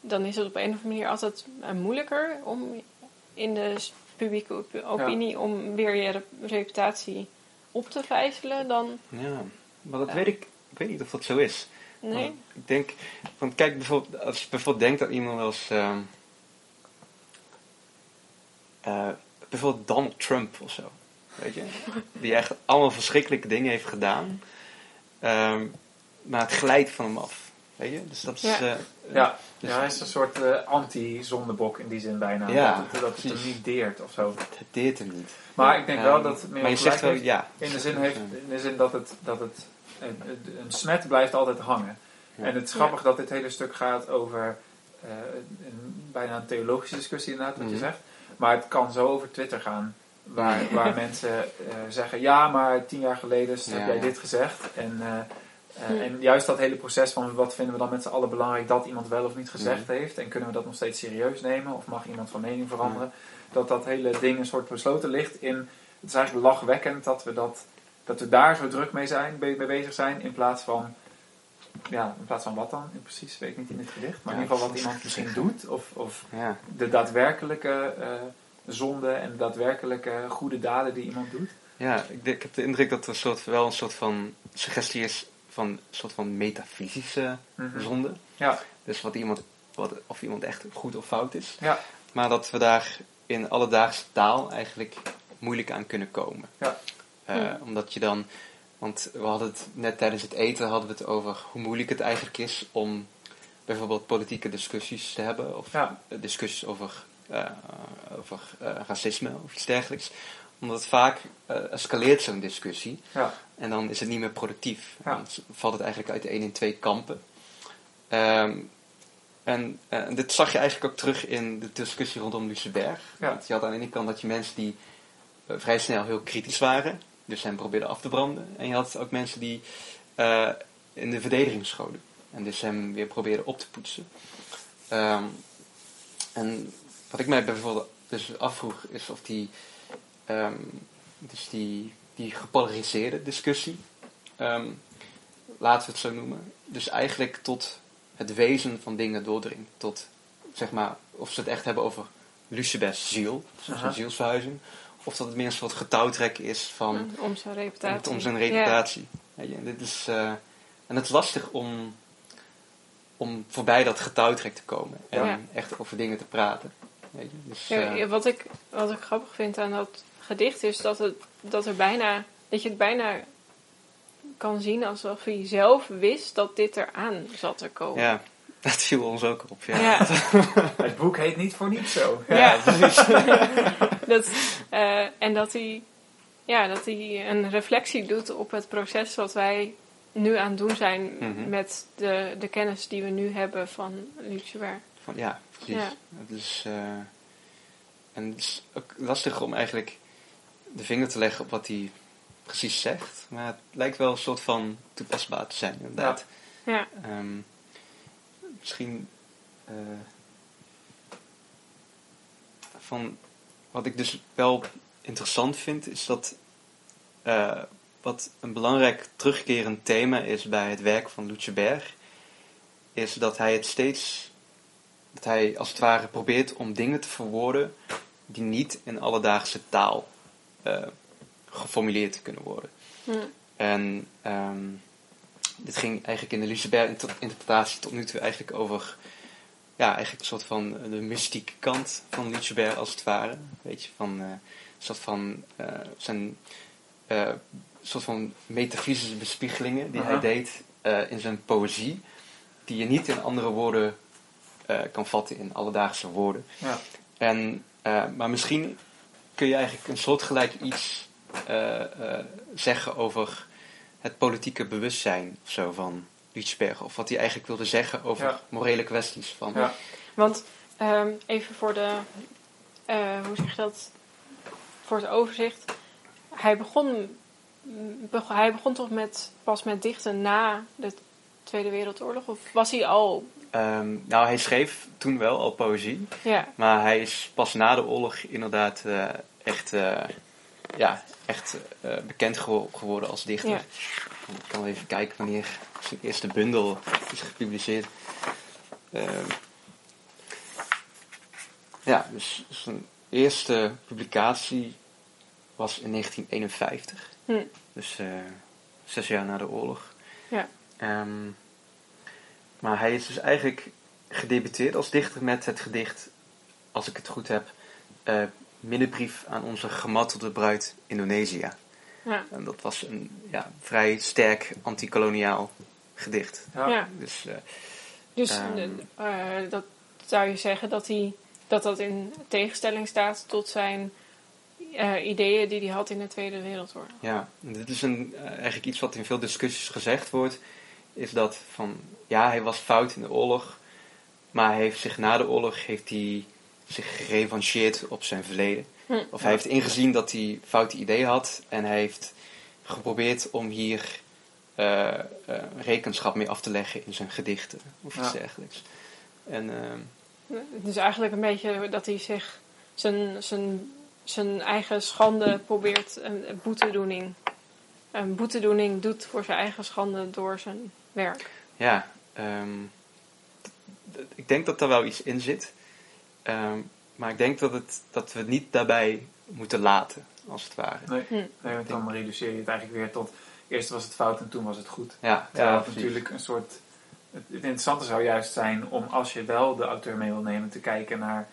Speaker 1: dan is het op een of andere manier altijd eh, moeilijker om in de publieke op- opinie om weer je rep- reputatie op te vijzelen dan.
Speaker 2: Ja, maar dat
Speaker 1: Ja.
Speaker 2: weet ik, ik weet niet of dat zo is.
Speaker 1: Nee.
Speaker 2: Want ik denk, want kijk bijvoorbeeld, als je bijvoorbeeld denkt aan iemand als, ehm, eh, bijvoorbeeld Donald Trump of zo, weet je, die echt allemaal verschrikkelijke dingen heeft gedaan, Ehm, maar het glijdt van hem af, weet je, dus dat is,
Speaker 1: Ja.
Speaker 2: eh,
Speaker 3: Ja.
Speaker 2: dus
Speaker 3: ja, hij is een soort eh, anti-zondebok in die zin bijna.
Speaker 2: Ja,
Speaker 3: dat het, dat het hem niet deert of zo.
Speaker 2: het deert hem niet.
Speaker 3: Maar ik denk wel
Speaker 2: Ehm,
Speaker 3: dat het meer
Speaker 2: maar je zegt wel,
Speaker 3: heeft.
Speaker 2: ja.
Speaker 3: In de zin, heeft, in de zin dat het, dat het een, smet blijft altijd hangen.
Speaker 2: Ja.
Speaker 3: En het is grappig dat dit hele stuk gaat over eh, een, bijna een theologische discussie inderdaad, wat je
Speaker 2: Mhm.
Speaker 3: zegt. Maar het kan zo over Twitter gaan. Waar, waar mensen eh, zeggen, ja, maar tien jaar geleden heb jij
Speaker 2: ja.
Speaker 3: dit gezegd. En, eh, eh,
Speaker 1: Mhm.
Speaker 3: en juist dat hele proces van wat vinden we dan met z'n allen belangrijk dat iemand wel of niet gezegd
Speaker 2: Mhm.
Speaker 3: heeft. En kunnen we dat nog steeds serieus nemen? Of mag iemand van mening veranderen? Dat dat hele ding een soort besloten ligt in... Het is eigenlijk lachwekkend dat we, dat, dat we daar zo druk mee, zijn, mee bezig zijn. In plaats van... Ja, in plaats van wat dan? Precies, weet ik niet in het gedicht. Maar
Speaker 2: Ja,
Speaker 3: in ieder geval wat iemand misschien doet. Of, of
Speaker 2: Ja,
Speaker 3: de daadwerkelijke eh, zonde en de daadwerkelijke goede daden die iemand doet.
Speaker 2: ja ik, denk- ik heb de indruk dat er een soort, wel een soort van suggestie is van een soort van metafysische
Speaker 3: Mhm.
Speaker 2: zonde.
Speaker 3: Ja,
Speaker 2: Dus wat iemand, wat, of iemand echt goed of fout is.
Speaker 3: ja,
Speaker 2: Maar dat we daar in alledaagse taal eigenlijk moeilijk aan kunnen komen.
Speaker 3: Ja.
Speaker 2: Eh,
Speaker 1: Ja.
Speaker 2: Omdat je dan, want we hadden het net tijdens het eten hadden we het over hoe moeilijk het eigenlijk is om bijvoorbeeld politieke discussies te hebben. Of
Speaker 3: ja,
Speaker 2: discussies over, eh, over eh, racisme of iets dergelijks. Omdat het vaak eh, escaleert zo'n discussie.
Speaker 3: ja,
Speaker 2: En dan is het niet meer productief.
Speaker 3: Ja.
Speaker 2: Dan valt het eigenlijk uit de één in twee kampen. Ehm, en eh, dit zag je eigenlijk ook terug in de discussie rondom Luceberg. Want je had aan de ene kant dat je mensen die eh, vrij snel heel kritisch waren. Dus hem probeerden af te branden. En je had ook mensen die eh, in de verdediging scholen. En dus hem weer probeerden op te poetsen. Ehm, en wat ik mij bijvoorbeeld dus afvroeg is of die, ehm, dus die, die gepolariseerde discussie, ehm, laten we het zo noemen, dus eigenlijk tot het wezen van dingen doordringt. Tot, zeg maar, of ze het echt hebben over Lucebes ziel, dus een zielsverhuizing, of dat het meer een soort getouwtrek is van
Speaker 1: om zijn reputatie.
Speaker 2: om zijn reputatie. Je, dit is, eh, en het is lastig om, om voorbij dat getouwtrek te komen. En
Speaker 1: Ja.
Speaker 2: echt over dingen te praten. Weet je? Dus, eh,
Speaker 1: wat, ik, wat ik grappig vind aan dat gedicht is dat, het, dat, er bijna, dat je het bijna kan zien alsof hij zelf wist dat dit eraan zat te komen.
Speaker 2: Dat viel ons ook op. Ja.
Speaker 1: Ja,
Speaker 3: het boek heet niet voor niets zo.
Speaker 1: ja. dat, eh, en dat hij, ja, dat hij een reflectie doet op het proces wat wij nu aan het doen zijn
Speaker 2: Mhm.
Speaker 1: met de, de kennis die we nu hebben van.
Speaker 2: Van, ja, precies.
Speaker 1: Ja.
Speaker 2: Het is, eh, en het is ook lastig om eigenlijk de vinger te leggen op wat hij precies zegt. Maar het lijkt wel een soort van toepasbaar te zijn, inderdaad.
Speaker 1: Ja,
Speaker 2: Ehm, misschien eh, van wat ik dus wel interessant vind, is dat eh, wat een belangrijk terugkerend thema is bij het werk van Lucebert, is dat hij het steeds, dat hij als het ware probeert om dingen te verwoorden die niet in alledaagse taal eh, geformuleerd kunnen worden.
Speaker 1: Hm.
Speaker 2: En ehm, dit ging eigenlijk in de Lucebert-interpretatie tot nu toe eigenlijk over, ja, eigenlijk een soort van de mystieke kant van Lucebert als het ware. Weet je, van eh, een soort van eh, zijn eh, soort van metafysische bespiegelingen die hij deed eh, in zijn poëzie, die je niet in andere woorden eh, kan vatten, in alledaagse woorden.
Speaker 3: Ja.
Speaker 2: En, eh, maar misschien kun je eigenlijk een soortgelijk iets eh, eh, zeggen over het politieke bewustzijn of zo van Lucebert. Of wat hij eigenlijk wilde zeggen over
Speaker 3: Ja.
Speaker 2: morele kwesties. Van,
Speaker 3: Ja.
Speaker 1: Want ehm, even voor de, eh, hoe zeg je dat, voor het overzicht. Hij begon, beg- hij begon toch met, pas met dichten na de Tweede Wereldoorlog? Of was hij al,
Speaker 2: Ehm, nou, hij schreef toen wel al poëzie.
Speaker 1: ja,
Speaker 2: Maar hij is pas na de oorlog inderdaad eh, echt, eh, ja, echt eh, bekend gewo- geworden als dichter.
Speaker 1: Ja.
Speaker 2: Ik kan even kijken wanneer zijn eerste bundel is gepubliceerd. Ehm, ja, dus zijn eerste publicatie was in 1951.
Speaker 1: Hm.
Speaker 2: Dus eh, zes jaar na de oorlog.
Speaker 1: ja,
Speaker 2: Ehm, maar hij is dus eigenlijk gedebuteerd als dichter met het gedicht, als ik het goed heb, eh Minnebrief aan onze gemattelde bruid Indonesië.
Speaker 1: ja,
Speaker 2: En dat was een ja, vrij sterk antikoloniaal gedicht.
Speaker 3: Ja.
Speaker 1: ja.
Speaker 2: Dus eh,
Speaker 1: Dus
Speaker 2: Ehm.
Speaker 1: eh, dat zou je zeggen dat, hij, dat dat in tegenstelling staat tot zijn eh, ideeën die hij had in de Tweede Wereldoorlog.
Speaker 2: ja, en dit is een, eh, eigenlijk iets wat in veel discussies gezegd wordt, is dat van, ja, hij was fout in de oorlog, maar hij heeft zich na de oorlog heeft hij zich gerevancheerd op zijn verleden.
Speaker 1: Hm.
Speaker 2: Of hij heeft ingezien dat hij foute ideeën had en hij heeft geprobeerd om hier eh, eh, rekenschap mee af te leggen in zijn gedichten of iets
Speaker 3: Ja.
Speaker 2: dergelijks. En ehm,
Speaker 1: Dus eigenlijk een beetje dat hij zich zijn, zijn, zijn eigen schande probeert een boetedoening, een boetedoening doet voor zijn eigen schande door zijn werk.
Speaker 2: ja, ehm, ik denk dat daar wel iets in zit. Ehm, maar ik denk dat, het, dat we het niet daarbij moeten laten, als het ware.
Speaker 3: Nee,
Speaker 1: Hm.
Speaker 3: nee, want dan reduceer je het eigenlijk weer tot eerst was het fout en toen was het goed.
Speaker 2: Ja,
Speaker 3: Terwijl
Speaker 2: ja
Speaker 3: het natuurlijk een soort. Het, het interessante zou juist zijn om als je wel de auteur mee wil nemen te kijken naar.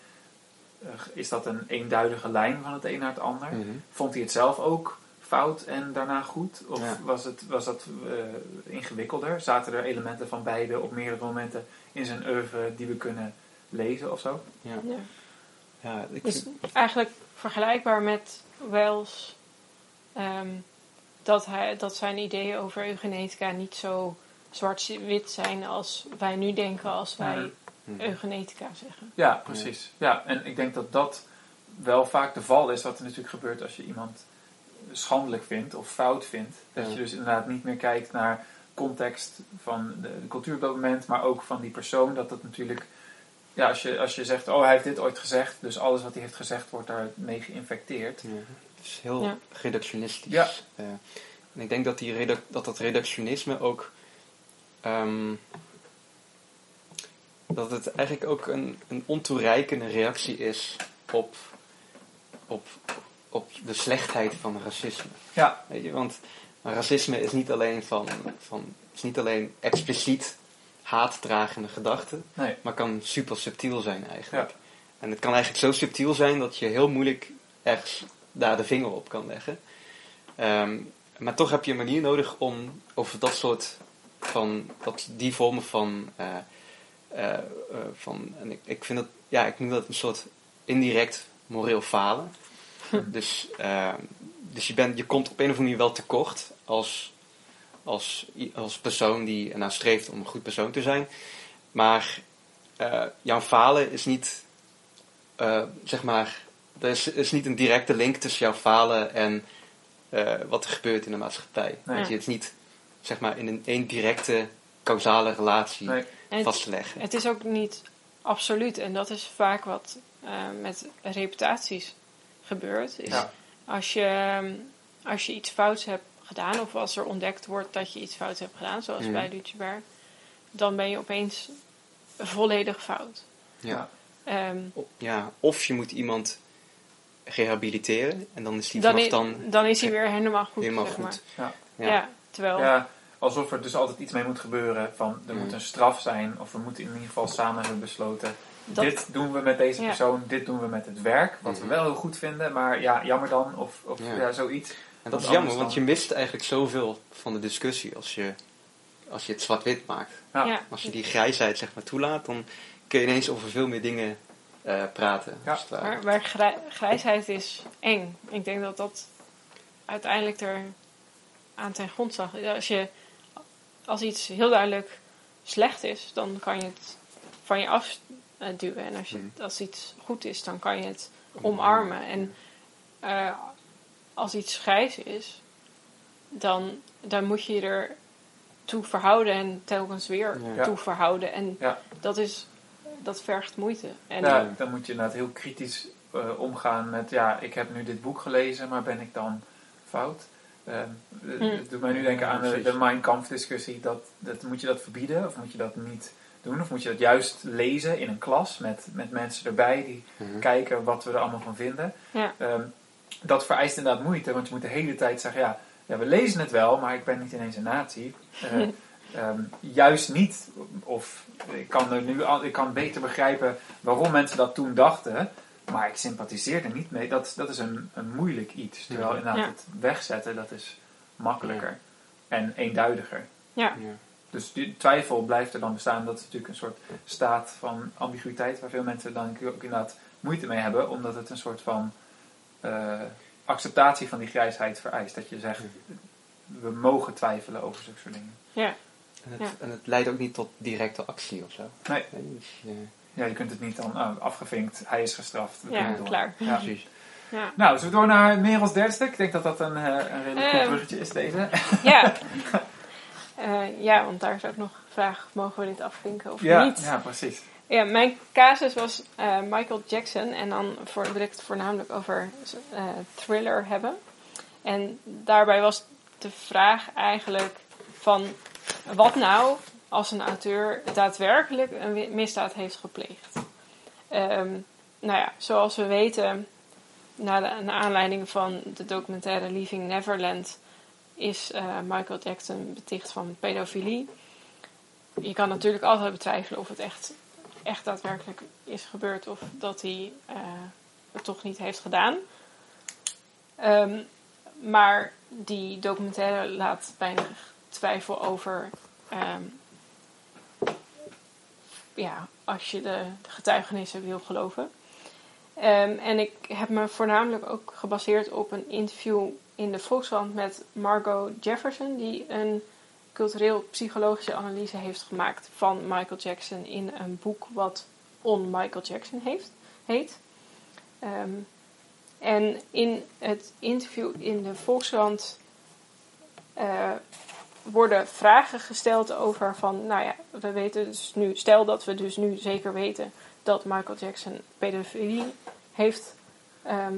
Speaker 3: eh, is dat een eenduidige lijn van het een naar het ander?
Speaker 2: Mhm.
Speaker 3: Vond hij het zelf ook fout en daarna goed? Of
Speaker 2: Ja.
Speaker 3: was, het, was dat eh, ingewikkelder? Zaten er elementen van beide op meerdere momenten in zijn oeuvre die we kunnen lezen of zo?
Speaker 2: Ja,
Speaker 1: Ja.
Speaker 2: ja ik
Speaker 1: Dus
Speaker 2: vind-
Speaker 1: eigenlijk vergelijkbaar met Wells, ehm, dat, hij, dat zijn ideeën over eugenetica niet zo zwart-wit zijn als wij nu denken als wij eugenetica zeggen.
Speaker 3: Ja, precies. Ja, en ik denk dat dat wel vaak de val is wat er natuurlijk gebeurt als je iemand schandelijk vindt of fout vindt. Dat
Speaker 2: Ja.
Speaker 3: je dus inderdaad niet meer kijkt naar context van de, de cultuur op dat moment, maar ook van die persoon. Dat dat natuurlijk, ja, als je, als je zegt, oh hij heeft dit ooit gezegd, dus alles wat hij heeft gezegd wordt daarmee geïnfecteerd.
Speaker 2: Ja, het is heel
Speaker 1: Ja.
Speaker 2: reductionistisch.
Speaker 3: Ja.
Speaker 2: Eh, en ik denk dat, die redu- dat dat reductionisme ook. ehm, dat het eigenlijk ook een, een ontoereikende reactie is op, op, op de slechtheid van racisme.
Speaker 3: Ja,
Speaker 2: Weet je? Want racisme is niet alleen, van, van, is niet alleen expliciet haatdragende gedachten,
Speaker 3: nee.
Speaker 2: maar kan super subtiel zijn eigenlijk.
Speaker 3: Ja.
Speaker 2: En het kan eigenlijk zo subtiel zijn dat je heel moeilijk ergens daar de vinger op kan leggen. Ehm, maar toch heb je een manier nodig om over dat soort van, dat, die vormen van, eh, eh, eh, van en ik, ik vind dat, ja, ik noem dat een soort indirect moreel falen. dus, ehm, dus je, bent, je komt op een of andere manier wel tekort als, als, als persoon die ernaar streeft om een goed persoon te zijn. Maar eh, jouw falen is niet, eh, zeg maar, er is, is niet een directe link tussen jouw falen en eh, wat er gebeurt in de maatschappij.
Speaker 3: Nee.
Speaker 2: Je, het is niet, zeg maar, in een één directe causale relatie
Speaker 3: Nee.
Speaker 2: Vast te leggen.
Speaker 1: Het is ook niet absoluut. En dat is vaak wat eh, met reputaties gebeurt. Is
Speaker 3: Ja.
Speaker 1: als, je, ehm, als je iets fouts hebt gedaan, of als er ontdekt wordt dat je iets fouts hebt gedaan, zoals bij Lucebert, dan ben je opeens volledig fout.
Speaker 2: Ja.
Speaker 1: Ehm,
Speaker 2: ja, of je moet iemand rehabiliteren en dan is die
Speaker 1: dan,
Speaker 2: dan
Speaker 1: dan is hij weer helemaal goed.
Speaker 2: helemaal
Speaker 1: zeg
Speaker 2: goed.
Speaker 1: Maar.
Speaker 3: Ja.
Speaker 1: Ja.
Speaker 2: Ja.
Speaker 1: terwijl.
Speaker 3: Ja, alsof er dus altijd iets mee moet gebeuren. Van er
Speaker 2: Mm.
Speaker 3: moet een straf zijn, of we moeten in ieder geval samen hebben besloten.
Speaker 1: Dat-
Speaker 3: dit doen we met deze
Speaker 1: Ja.
Speaker 3: persoon, dit doen we met het werk. Wat we
Speaker 2: Mhm.
Speaker 3: wel heel goed vinden, maar ja, jammer dan. Of, of
Speaker 2: Ja.
Speaker 3: ja. zoiets.
Speaker 2: En dat is jammer, want je mist eigenlijk zoveel van de discussie als je, als je het zwart-wit maakt.
Speaker 3: Ja.
Speaker 1: Ja.
Speaker 2: Als je die grijsheid zeg maar toelaat, dan kun je ineens over veel meer dingen eh, praten.
Speaker 3: Ja.
Speaker 2: als het ware.
Speaker 1: Maar, maar grij- grijsheid is eng. Ik denk dat dat uiteindelijk er aan ten grondslag. Als, je, als iets heel duidelijk slecht is, dan kan je het van je afduwen. En als, je,
Speaker 2: Hmm.
Speaker 1: als iets goed is, dan kan je het omarmen. En eh, als iets grijs is, dan, dan moet je je er toe verhouden en telkens weer
Speaker 2: Ja.
Speaker 1: toe verhouden. En
Speaker 3: Ja.
Speaker 1: dat, is, dat vergt moeite. En,
Speaker 3: Ja, dan moet je inderdaad heel kritisch eh, omgaan met, ja, ik heb nu dit boek gelezen, maar ben ik dan fout? Eh, Het
Speaker 1: Mm.
Speaker 3: het doet mij nu denken aan de, de Mein Kampf discussie. Dat, dat, moet je dat verbieden of moet je dat niet doen? Of moet je dat juist lezen in een klas met, met mensen erbij die
Speaker 2: Mhm.
Speaker 3: kijken wat we er allemaal van vinden?
Speaker 1: Ja.
Speaker 3: Dat vereist inderdaad moeite, want je moet de hele tijd zeggen, ja, ja we lezen het wel, maar ik ben niet ineens een nazi. Eh, ehm, juist niet. Of ik kan, er nu al, ik kan beter begrijpen waarom mensen dat toen dachten, maar ik sympathiseer er niet mee. Dat, dat is een, een moeilijk iets. Terwijl
Speaker 2: Ja.
Speaker 3: inderdaad
Speaker 1: Ja.
Speaker 3: het wegzetten, dat is makkelijker en eenduidiger.
Speaker 1: Ja.
Speaker 2: Ja.
Speaker 3: Dus die twijfel blijft er dan bestaan. Dat is natuurlijk een soort staat van ambiguïteit, waar veel mensen dan ook inderdaad moeite mee hebben, omdat het een soort van eh, acceptatie van die grijsheid vereist. Dat je zegt, we mogen twijfelen over zulke soort dingen.
Speaker 1: Ja.
Speaker 2: En, het,
Speaker 1: Ja.
Speaker 2: en het leidt ook niet tot directe actie of zo.
Speaker 3: Nee.
Speaker 2: Dus, eh,
Speaker 3: Ja, je kunt het niet dan ah, afgevinkt, hij is gestraft. we
Speaker 1: Ja,
Speaker 3: door.
Speaker 1: klaar.
Speaker 3: Ja.
Speaker 2: precies.
Speaker 1: Ja.
Speaker 3: Nou, zullen we door naar Merels derde stuk? Ik denk dat dat een, eh, een redelijk goed bruggetje is, deze.
Speaker 1: Ja. Eh, ja, want daar is ook nog de vraag: mogen we dit afvinken of
Speaker 3: Ja,
Speaker 1: niet?
Speaker 3: ja, precies.
Speaker 1: Ja, mijn casus was eh, Michael Jackson. En dan voor, wil ik het voornamelijk over eh, thriller hebben. En daarbij was de vraag eigenlijk van... Wat nou als een auteur daadwerkelijk een misdaad heeft gepleegd? Ehm, nou ja, zoals we weten... De, naar aanleiding van de documentaire Leaving Neverland... is eh, Michael Jackson beticht van pedofilie. Je kan natuurlijk altijd betwijfelen of het echt echt daadwerkelijk is gebeurd of dat hij eh, het toch niet heeft gedaan. Ehm, maar die documentaire laat weinig twijfel over. ehm, ja, als je de, getuigenissen wil geloven. Ehm, en ik heb me voornamelijk ook gebaseerd op een interview in de Volkskrant met Margot Jefferson, die een cultureel-psychologische analyse heeft gemaakt van Michael Jackson in een boek wat On Michael Jackson heeft, heet. Ehm, en in het interview in de Volkskrant eh, worden vragen gesteld over van, nou ja, we weten dus nu, stel dat we dus nu zeker weten dat Michael Jackson pedofilie heeft ehm,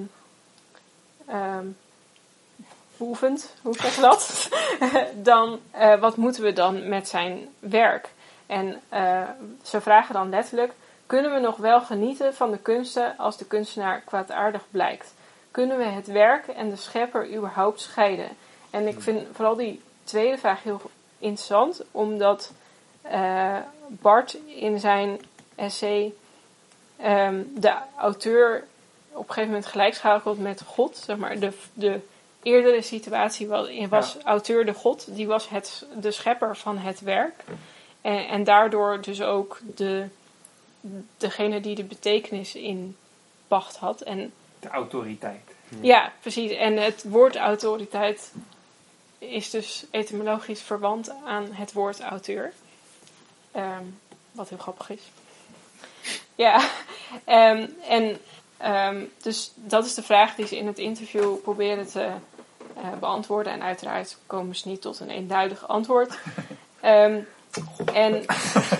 Speaker 1: beoefend, hoe zeg je dat? dan, eh, wat moeten we dan met zijn werk? En eh, ze vragen dan letterlijk, kunnen we nog wel genieten van de kunsten als de kunstenaar kwaadaardig blijkt? Kunnen we het werk en de schepper überhaupt scheiden? En ik vind vooral die tweede vraag heel interessant, omdat eh, Bart in zijn essay ehm, de auteur op een gegeven moment gelijkschakelt met God. Zeg maar, de, de eerdere situatie was, was auteur de God, die was het, de schepper van het werk. En, en daardoor dus ook de, degene die de betekenis in pacht had. En
Speaker 3: De autoriteit.
Speaker 1: ja, precies. En het woord autoriteit is dus etymologisch verwant aan het woord auteur. Ehm, wat heel grappig is. Ja, ehm, en ehm, dus dat is de vraag die ze in het interview proberen te beantwoorden. En uiteraard komen ze niet tot een eenduidig antwoord. Ehm, en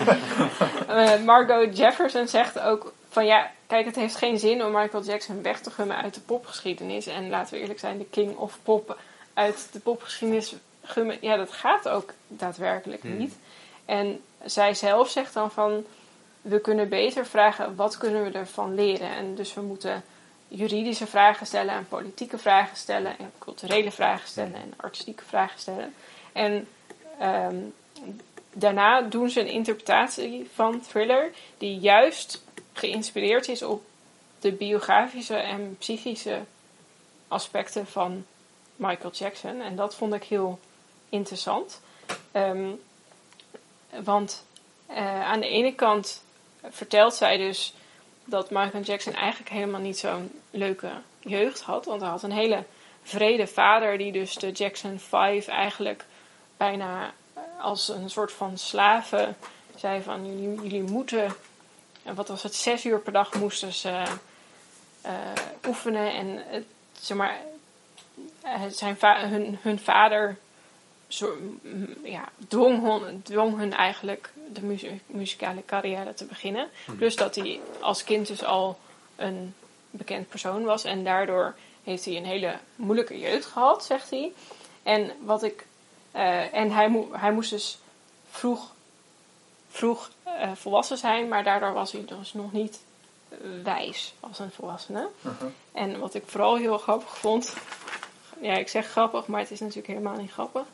Speaker 1: eh, Margot Jefferson zegt ook van ja, kijk, het heeft geen zin om Michael Jackson weg te gummen uit de popgeschiedenis. En laten we eerlijk zijn, de king of pop uit de popgeschiedenis gummen, ja, dat gaat ook daadwerkelijk
Speaker 2: Hmm.
Speaker 1: niet. En zij zelf zegt dan van, we kunnen beter vragen, wat kunnen we ervan leren? En dus we moeten juridische vragen stellen en politieke vragen stellen en culturele vragen stellen en artistieke vragen stellen. En ehm, daarna doen ze een interpretatie van thriller die juist geïnspireerd is op de biografische en psychische aspecten van Michael Jackson. En dat vond ik heel interessant. Ehm, want eh, aan de ene kant vertelt zij dus dat Michael Jackson eigenlijk helemaal niet zo'n leuke jeugd had. Want hij had een hele vrede vader die dus de Jackson 5 eigenlijk bijna eh, als een soort van slaven zei van jullie, jullie moeten, en wat was het, zes uur per dag moesten ze eh, oefenen. En het, zeg maar, eh, zijn hun, hun vader zo, ja, dwong, hun, dwong hun eigenlijk de muzie- muzikale carrière te beginnen. Plus dat hij als kind dus al een bekend persoon was. En daardoor heeft hij een hele moeilijke jeugd gehad, zegt hij. En, wat ik, eh, en hij, mo- hij moest dus vroeg, vroeg eh, volwassen zijn, maar daardoor was hij dus nog niet wijs als een volwassene.
Speaker 3: Uh-huh.
Speaker 1: En wat ik vooral heel grappig vond, ja, ik zeg grappig, maar het is natuurlijk helemaal niet grappig,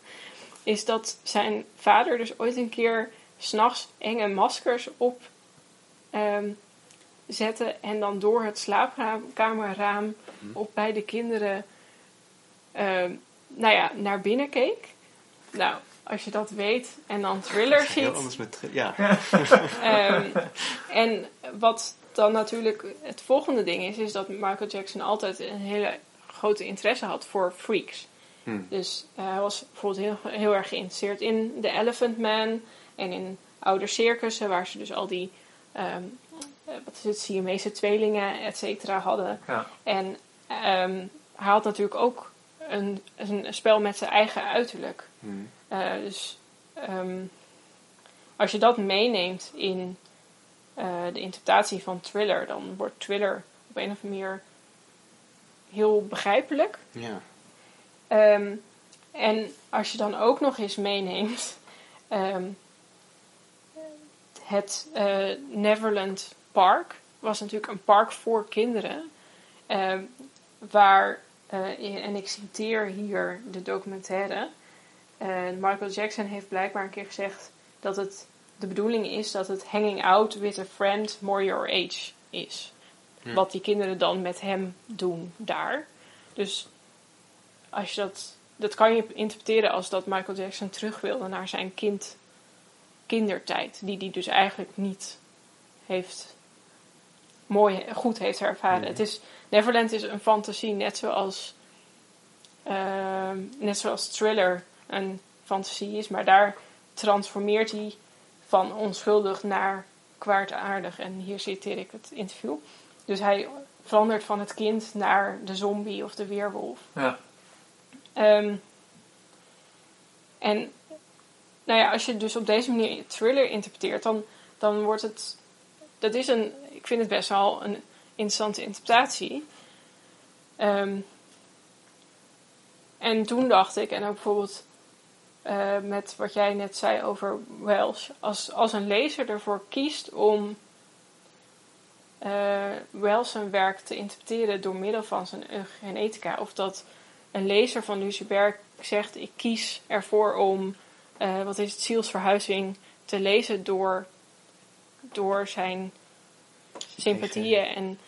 Speaker 1: is dat zijn vader dus ooit een keer s'nachts enge maskers op ehm, zette en dan door het slaapkamerraam op bij de kinderen ehm, nou ja, naar binnen keek. Nou, als je dat weet en dan thriller
Speaker 2: Heel
Speaker 1: ziet,
Speaker 2: anders met... Ja.
Speaker 1: Ehm, en wat dan natuurlijk het volgende ding is, is dat Michael Jackson altijd een hele grote interesse had voor freaks.
Speaker 2: Hmm.
Speaker 1: Dus eh, hij was bijvoorbeeld heel, heel erg geïnteresseerd in The Elephant Man en in oude circussen, waar ze dus al die, eh, wat is het, Siamese tweelingen, et cetera, hadden.
Speaker 3: Ja.
Speaker 1: En ehm, hij had natuurlijk ook een, een spel met zijn eigen uiterlijk.
Speaker 2: Hmm.
Speaker 1: Eh, dus ehm, als je dat meeneemt in de interpretatie van thriller, dan wordt thriller op een of andere manier heel begrijpelijk.
Speaker 2: Ja.
Speaker 1: Ehm, en als je dan ook nog eens meeneemt ehm, het eh, Neverland Park, was natuurlijk een park voor kinderen, ehm, waar, eh, en ik citeer hier de documentaire, eh, Michael Jackson heeft blijkbaar een keer gezegd dat het de bedoeling is dat het hanging out with a friend more your age is.
Speaker 2: Ja.
Speaker 1: Wat die kinderen dan met hem doen daar. Dus als je dat, dat kan je interpreteren als dat Michael Jackson terug wilde naar zijn kind, kindertijd. Die hij dus eigenlijk niet heeft, mooi, goed heeft ervaren. Het is, Neverland is een fantasie, net zoals, ehm, net zoals Thriller een fantasie is. Maar daar transformeert hij van onschuldig naar kwaadaardig. En hier citeer ik het interview. Dus hij verandert van het kind naar de zombie of de weerwolf.
Speaker 3: Ja.
Speaker 1: Ehm, en nou ja, als je dus op deze manier thriller interpreteert, dan, dan wordt het. Dat is een. Ik vind het best wel een interessante interpretatie. Ehm, en toen dacht ik, en ook bijvoorbeeld eh, met wat jij net zei over Welsh, als, als een lezer ervoor kiest om eh Welsh zijn werk te interpreteren door middel van zijn eugenetica, of dat een lezer van Lucie Berg zegt: Ik kies ervoor om, eh, wat is het, zielsverhuizing te lezen door, door zijn sympathieën. En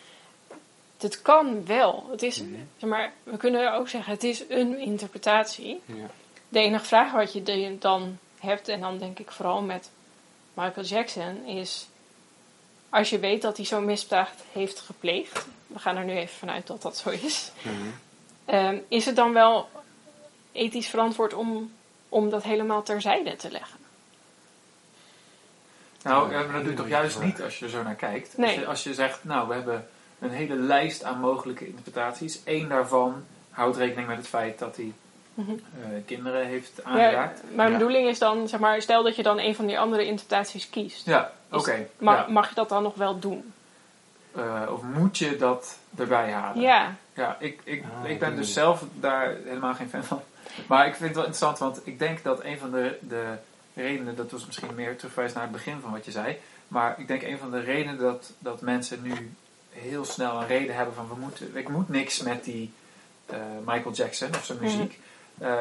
Speaker 1: het kan wel. Het is,
Speaker 2: Mhm.
Speaker 1: zeg maar, we kunnen ook zeggen: het is een interpretatie.
Speaker 2: Ja.
Speaker 1: De enige vraag wat je dan hebt, en dan denk ik vooral met Michael Jackson, is als je weet dat hij zo'n misdaad heeft gepleegd, we gaan er nu even vanuit dat dat zo is,
Speaker 2: Mhm.
Speaker 1: Ehm, is het dan wel ethisch verantwoord om, om dat helemaal terzijde te leggen.
Speaker 3: Nou, ja, maar dat doe je toch juist niet als je er zo naar kijkt. Als,
Speaker 1: Nee.
Speaker 3: je, als je zegt, nou, we hebben een hele lijst aan mogelijke interpretaties. Eén daarvan houdt rekening met het feit dat hij
Speaker 1: Mhm.
Speaker 3: eh, kinderen heeft
Speaker 1: Ja,
Speaker 3: aangeraakt.
Speaker 1: mijn
Speaker 3: Ja.
Speaker 1: bedoeling is dan, zeg maar, stel dat je dan een van die andere interpretaties kiest.
Speaker 3: Ja, oké.
Speaker 1: Ma-
Speaker 3: ja.
Speaker 1: Mag je dat dan nog wel doen?
Speaker 3: Eh, of moet je dat erbij halen?
Speaker 1: Ja,
Speaker 3: Ja, ik, ik,
Speaker 2: Ah,
Speaker 3: ik ben dus zelf daar helemaal geen fan van. Maar ik vind het wel interessant, want ik denk dat een van de, de redenen, dat was misschien meer terugwijs naar het begin van wat je zei, maar ik denk een van de redenen dat, dat mensen nu heel snel een reden hebben van we moeten, ik moet niks met die eh, Michael Jackson of zijn muziek, eh,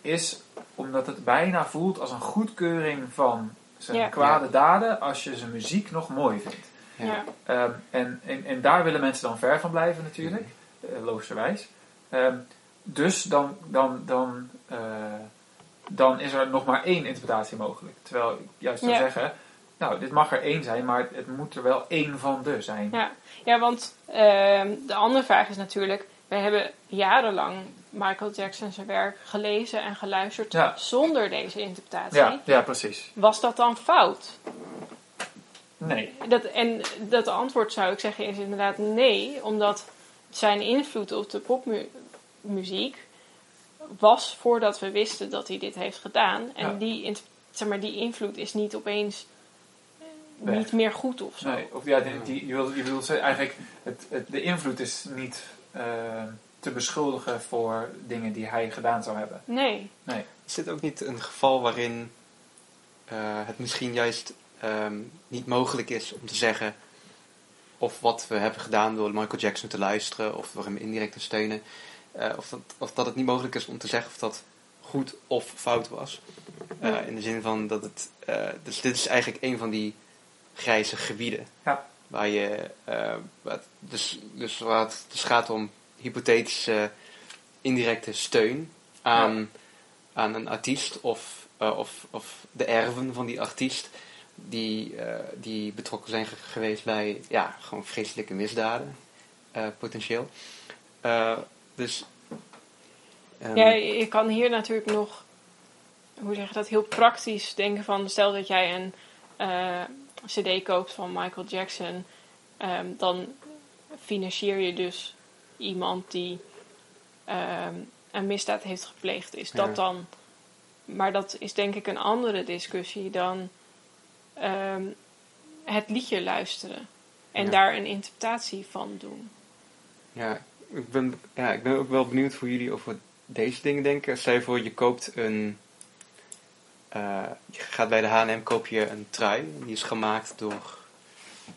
Speaker 3: is omdat het bijna voelt als een goedkeuring van zijn
Speaker 1: Ja.
Speaker 3: kwade daden als je zijn muziek nog mooi vindt.
Speaker 1: ja.
Speaker 3: Ehm, en, en, en daar willen mensen dan ver van blijven natuurlijk, eh, logischerwijs. Ehm, dus dan, dan, dan, eh, dan is er nog maar één interpretatie mogelijk. Terwijl ik juist zou
Speaker 1: Ja.
Speaker 3: zeggen, nou, dit mag er één zijn, maar het moet er wel één van de zijn.
Speaker 1: Ja, ja want ehm, de andere vraag is natuurlijk... We hebben jarenlang Michael Jackson zijn werk gelezen en geluisterd
Speaker 3: Ja.
Speaker 1: zonder deze interpretatie.
Speaker 3: ja, ja, precies.
Speaker 1: Was dat dan fout?
Speaker 3: Nee.
Speaker 1: Dat, en dat antwoord zou ik zeggen is inderdaad nee, omdat zijn invloed op de popmuziek was voordat we wisten dat hij dit heeft gedaan. En
Speaker 3: Ja.
Speaker 1: die, zeg maar, die invloed is niet opeens eh,
Speaker 3: Weg.
Speaker 1: niet meer goed of zo.
Speaker 3: nee. Of ja, die, die, je, wil, je bedoelt ze- eigenlijk, het, het, de invloed is niet eh, te beschuldigen voor dingen die hij gedaan zou hebben.
Speaker 1: Nee.
Speaker 2: Is dit ook niet een geval waarin eh, het misschien juist ehm, niet mogelijk is om te zeggen of wat we hebben gedaan door Michael Jackson te luisteren of door hem indirect te steunen, eh, of, dat, of dat het niet mogelijk is om te zeggen of dat goed of fout was. Eh,
Speaker 1: Ja.
Speaker 2: in de zin van dat het, eh, dus dit is eigenlijk een van die grijze gebieden.
Speaker 3: Ja.
Speaker 2: Waar je, eh, wat, dus, dus waar het dus gaat om hypothetische indirecte steun aan, aan een artiest of, eh, of, of de erven van die artiest die, eh, die betrokken zijn ge- geweest bij ja, gewoon vreselijke misdaden, eh, potentieel. Dus. ehm,
Speaker 1: Ja, je kan hier natuurlijk nog, hoe zeg je dat, heel praktisch denken van, stel dat jij een cd koopt van Michael Jackson, ehm, dan financier je dus iemand die ehm, een misdaad heeft gepleegd. Is dat
Speaker 2: Ja.
Speaker 1: dan, maar dat is denk ik een andere discussie dan ehm, het liedje luisteren en
Speaker 2: Ja.
Speaker 1: daar een interpretatie van doen.
Speaker 2: Ja, ik ben, ja, ik ben ook wel benieuwd hoe jullie over deze dingen denken. Stel je voor, je koopt een. eh, je gaat bij de HM koop je een trui. Die is gemaakt door,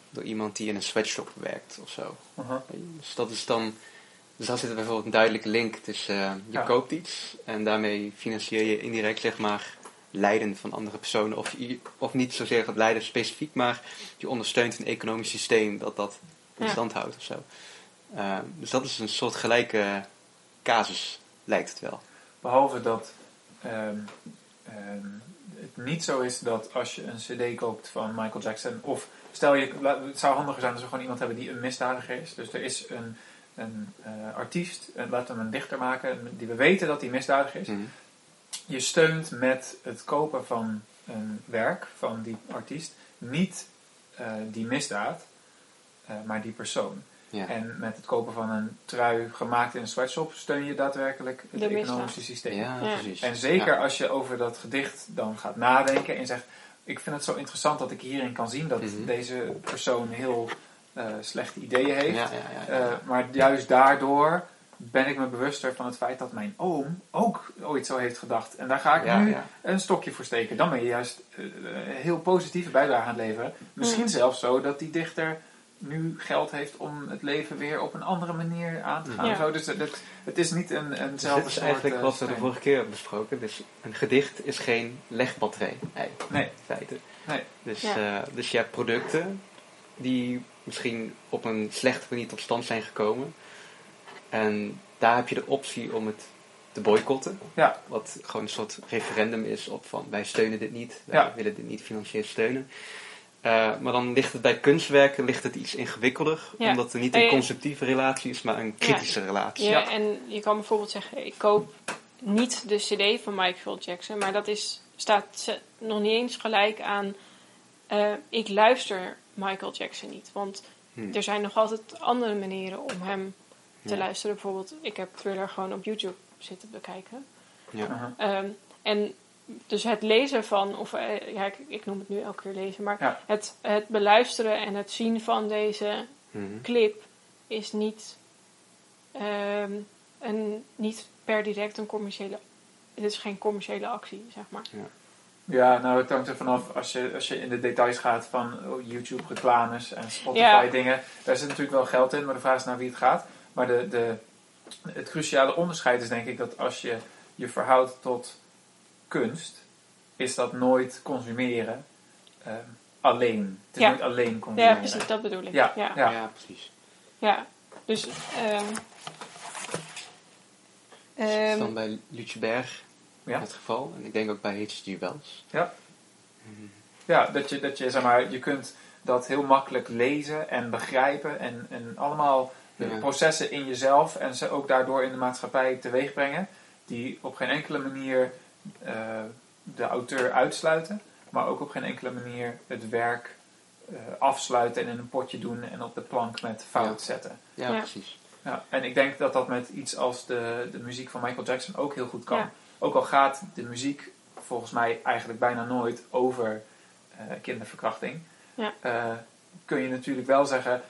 Speaker 2: door iemand die in een sweatshop werkt of zo. Dus dat is dan. Dus daar zit bijvoorbeeld een duidelijke link tussen. eh, je
Speaker 3: Ja.
Speaker 2: koopt iets en daarmee financier je indirect zeg maar lijden van andere personen. Of, je- of niet zozeer het lijden specifiek, maar je ondersteunt een economisch systeem dat dat in
Speaker 1: Ja.
Speaker 2: stand houdt of zo. Eh, dus dat is een soort gelijke casus, lijkt het wel.
Speaker 3: Behalve dat ehm, ehm, het niet zo is dat als je een cd koopt van Michael Jackson... of stel je, het zou handiger zijn als we gewoon iemand hebben die een misdadiger is. Dus er is een, een eh, artiest, eh, laten we hem een dichter maken... die we weten dat hij misdadiger is.
Speaker 2: Mhm.
Speaker 3: Je steunt met het kopen van een werk van die artiest... niet eh, die misdaad, eh, maar die persoon.
Speaker 2: Ja.
Speaker 3: En met het kopen van een trui gemaakt in een sweatshop... steun je daadwerkelijk het
Speaker 1: De misdaad.
Speaker 3: economische systeem.
Speaker 2: ja,
Speaker 1: Ja.
Speaker 2: precies.
Speaker 3: En zeker
Speaker 2: Ja.
Speaker 3: als je over dat gedicht dan gaat nadenken en zegt: Ik vind het zo interessant dat ik hierin kan zien dat
Speaker 2: Mhm.
Speaker 3: deze persoon heel slechte ideeën heeft.
Speaker 2: Ja, ja, ja, ja.
Speaker 3: Eh, maar juist daardoor ben ik me bewuster van het feit dat mijn oom ook ooit zo heeft gedacht. En daar ga ik
Speaker 2: Ja,
Speaker 3: nu
Speaker 2: ja.
Speaker 3: een stokje voor steken. Dan ben je juist eh, een heel positieve bijdrage aan het leveren. Misschien
Speaker 1: Mhm.
Speaker 3: zelfs zo dat die dichter nu geld heeft om het leven weer op een andere manier aan te gaan.
Speaker 1: Ja.
Speaker 3: Zo, dus het, het- het is niet een,
Speaker 2: Dus
Speaker 3: eenzelfde
Speaker 2: dit is
Speaker 3: soort,
Speaker 2: eigenlijk
Speaker 3: eh,
Speaker 2: wat we de vorige keer hebben besproken. Dus een gedicht is geen legbatterij,
Speaker 3: Nee.
Speaker 2: in feite.
Speaker 3: Nee.
Speaker 2: Dus,
Speaker 1: Ja.
Speaker 2: eh, dus je hebt producten die misschien op een slechte manier tot stand zijn gekomen. En daar heb je de optie om het te boycotten.
Speaker 3: Ja.
Speaker 2: Wat gewoon een soort referendum is op van wij steunen dit niet, wij
Speaker 3: Ja.
Speaker 2: willen dit niet financieel steunen. Eh, maar dan ligt het bij kunstwerken ligt het iets ingewikkelder,
Speaker 1: Ja.
Speaker 2: omdat er niet
Speaker 1: En
Speaker 2: een conceptieve relatie is, maar een kritische relatie.
Speaker 1: Ja,
Speaker 3: Ja.
Speaker 1: en je kan bijvoorbeeld zeggen, ik koop niet de CD van Michael Jackson, maar dat is, staat nog niet eens gelijk aan. eh, ik luister Michael Jackson niet. Want
Speaker 2: Hm.
Speaker 1: er zijn nog altijd andere manieren om hem te
Speaker 2: Ja.
Speaker 1: luisteren. Bijvoorbeeld, ik heb Thriller gewoon op YouTube zitten bekijken.
Speaker 2: Ja.
Speaker 1: Ehm, en dus het lezen van, of eh, ja, ik, ik noem het nu elke keer lezen, maar
Speaker 3: Ja.
Speaker 1: het, het beluisteren en het zien van deze
Speaker 2: Mhm.
Speaker 1: clip is niet, ehm, een, niet per direct een commerciële. Het is geen commerciële actie, zeg maar.
Speaker 3: Ja, nou het hangt er vanaf als je, als je in de details gaat van oh, YouTube reclames en Spotify
Speaker 1: Ja.
Speaker 3: dingen. Daar zit natuurlijk wel geld in, maar de vraag is naar wie het gaat. Maar de, de, het cruciale onderscheid is denk ik dat als je je verhoudt tot kunst, is dat nooit consumeren ehm, alleen. Het is
Speaker 1: Ja.
Speaker 3: nooit alleen
Speaker 1: Ja,
Speaker 3: consumeren.
Speaker 1: precies, dat bedoel ik.
Speaker 3: Ja,
Speaker 1: ja.
Speaker 3: ja.
Speaker 2: Ja, precies.
Speaker 1: Ja, dus. ehm ehm,
Speaker 2: dan bij Lutje
Speaker 3: Ja.
Speaker 2: het geval. En ik denk ook bij H.G. Wells.
Speaker 3: Ja. Ja, dat je, dat je, zeg maar, je kunt dat heel makkelijk lezen en begrijpen en, en allemaal de
Speaker 2: Ja.
Speaker 3: processen in jezelf en ze ook daardoor in de maatschappij teweeg brengen, die op geen enkele manier eh, de auteur uitsluiten, maar ook op geen enkele manier het werk eh, afsluiten en in een potje doen en op de plank met fout
Speaker 2: Ja.
Speaker 3: zetten.
Speaker 2: Ja,
Speaker 1: Ja.
Speaker 2: precies.
Speaker 3: Ja, en ik denk dat dat met iets als de, de muziek van Michael Jackson ook heel goed kan. Ook al gaat de muziek volgens mij eigenlijk bijna nooit over eh, kinderverkrachting.
Speaker 1: Ja.
Speaker 3: eh, kun je natuurlijk wel zeggen,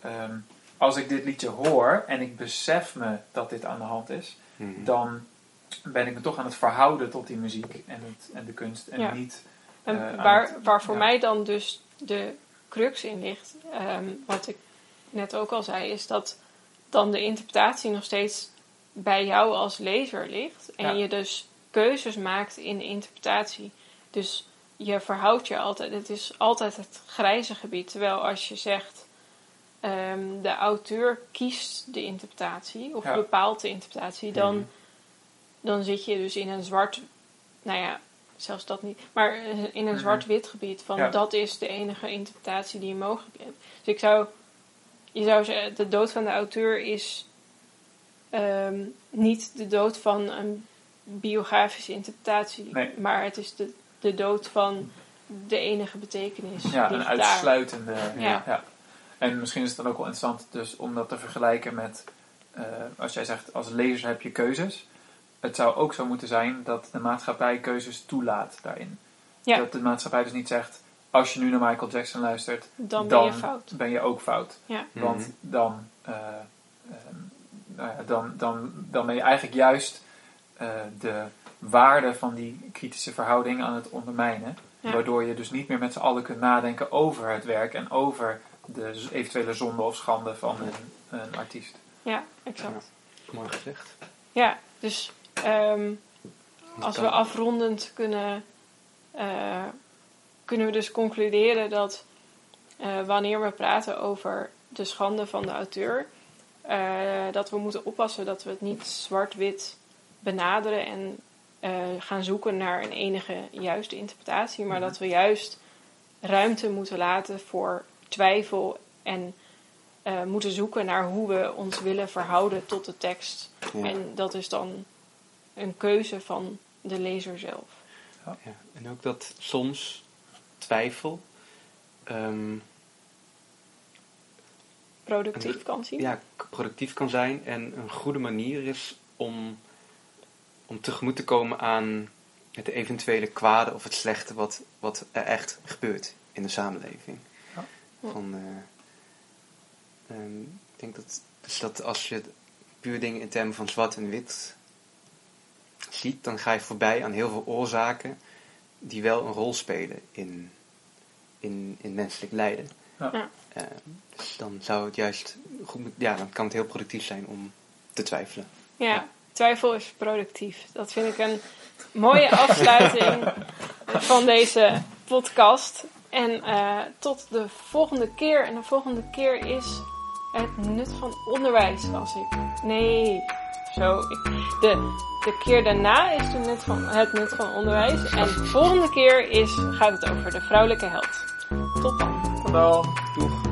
Speaker 3: ehm, als ik dit liedje hoor en ik besef me dat dit aan de hand is,
Speaker 2: Mhm.
Speaker 3: dan ben ik me toch aan het verhouden tot die muziek en, het, en de kunst en
Speaker 1: Ja.
Speaker 3: niet...
Speaker 1: En
Speaker 3: eh,
Speaker 1: waar,
Speaker 3: het-
Speaker 1: waar voor
Speaker 3: ja.
Speaker 1: mij dan dus de crux in ligt, ehm, wat ik net ook al zei, is dat dan de interpretatie nog steeds bij jou als lezer ligt. En
Speaker 3: Ja.
Speaker 1: je dus keuzes maakt in de interpretatie. Dus je verhoudt je altijd, het is altijd het grijze gebied. Terwijl als je zegt, ehm, de auteur kiest de interpretatie, of
Speaker 3: Ja.
Speaker 1: bepaalt de interpretatie, dan,
Speaker 2: Mhm.
Speaker 1: dan zit je dus in een zwart, nou ja, zelfs dat niet, maar eh, in een
Speaker 3: Mhm.
Speaker 1: zwart-wit gebied van
Speaker 3: Ja.
Speaker 1: dat is de enige interpretatie die je mogelijk hebt. Dus ik zou, je zou zeggen, de dood van de auteur is ehm, niet de dood van een biografische interpretatie,
Speaker 3: Nee.
Speaker 1: maar het is de, de dood van de enige betekenis.
Speaker 3: Ja,
Speaker 1: die
Speaker 3: een uitsluitende.
Speaker 1: Ja.
Speaker 3: En misschien is het dan ook wel interessant dus om dat te vergelijken met, eh, als jij zegt als lezer heb je keuzes. Het zou ook zo moeten zijn dat de maatschappij keuzes toelaat daarin.
Speaker 1: Ja.
Speaker 3: Dat de maatschappij dus niet zegt, als je nu naar Michael Jackson luistert,
Speaker 1: Dan ben je fout.
Speaker 3: ben je ook fout.
Speaker 1: Ja.
Speaker 3: Want
Speaker 2: Mhm.
Speaker 3: dan, eh, ehm, nou ja, dan, dan, dan ben je eigenlijk juist eh, de waarde van die kritische verhouding aan het ondermijnen.
Speaker 1: Ja.
Speaker 3: Waardoor je dus niet meer met z'n allen kunt nadenken over het werk en over de eventuele zonde of schande van een, een artiest.
Speaker 1: Ja, exact.
Speaker 2: Mooi gezegd.
Speaker 1: Ja, dus ehm, als we afrondend kunnen, eh, kunnen we dus concluderen dat eh, wanneer we praten over de schande van de auteur, dat we moeten oppassen dat we het niet zwart-wit benaderen en eh, gaan zoeken naar een enige juiste interpretatie, maar
Speaker 3: Mhm.
Speaker 1: dat we juist ruimte moeten laten voor twijfel en eh, moeten zoeken naar hoe we ons willen verhouden tot de tekst.
Speaker 2: Ja.
Speaker 1: En dat is dan een keuze van de lezer zelf.
Speaker 2: Ja. En ook dat soms twijfel ehm,
Speaker 1: Productief kan zien.
Speaker 2: ja, productief kan zijn en een goede manier is om, om tegemoet te komen aan het eventuele kwade of het slechte wat, wat er echt gebeurt in de samenleving.
Speaker 3: Ja.
Speaker 2: Van, eh, ehm, ik denk dat, dus dat als je puur dingen in termen van zwart en wit ziet, dan ga je voorbij aan heel veel oorzaken die wel een rol spelen in, in, in menselijk lijden.
Speaker 3: Ja.
Speaker 2: Eh, dus dan zou het juist goed, ja, dan kan het heel productief zijn om te twijfelen.
Speaker 1: Ja, twijfel is productief. Dat vind ik een mooie afsluiting van deze podcast. En eh, tot de volgende keer. En de volgende keer is het nut van onderwijs. Als ik. Nee. Zo. Ik, de, de keer daarna is de nut van, het nut van onderwijs. En de volgende keer is, gaat het over de vrouwelijke held. Tot dan.
Speaker 3: Tot dan!
Speaker 2: Doeg!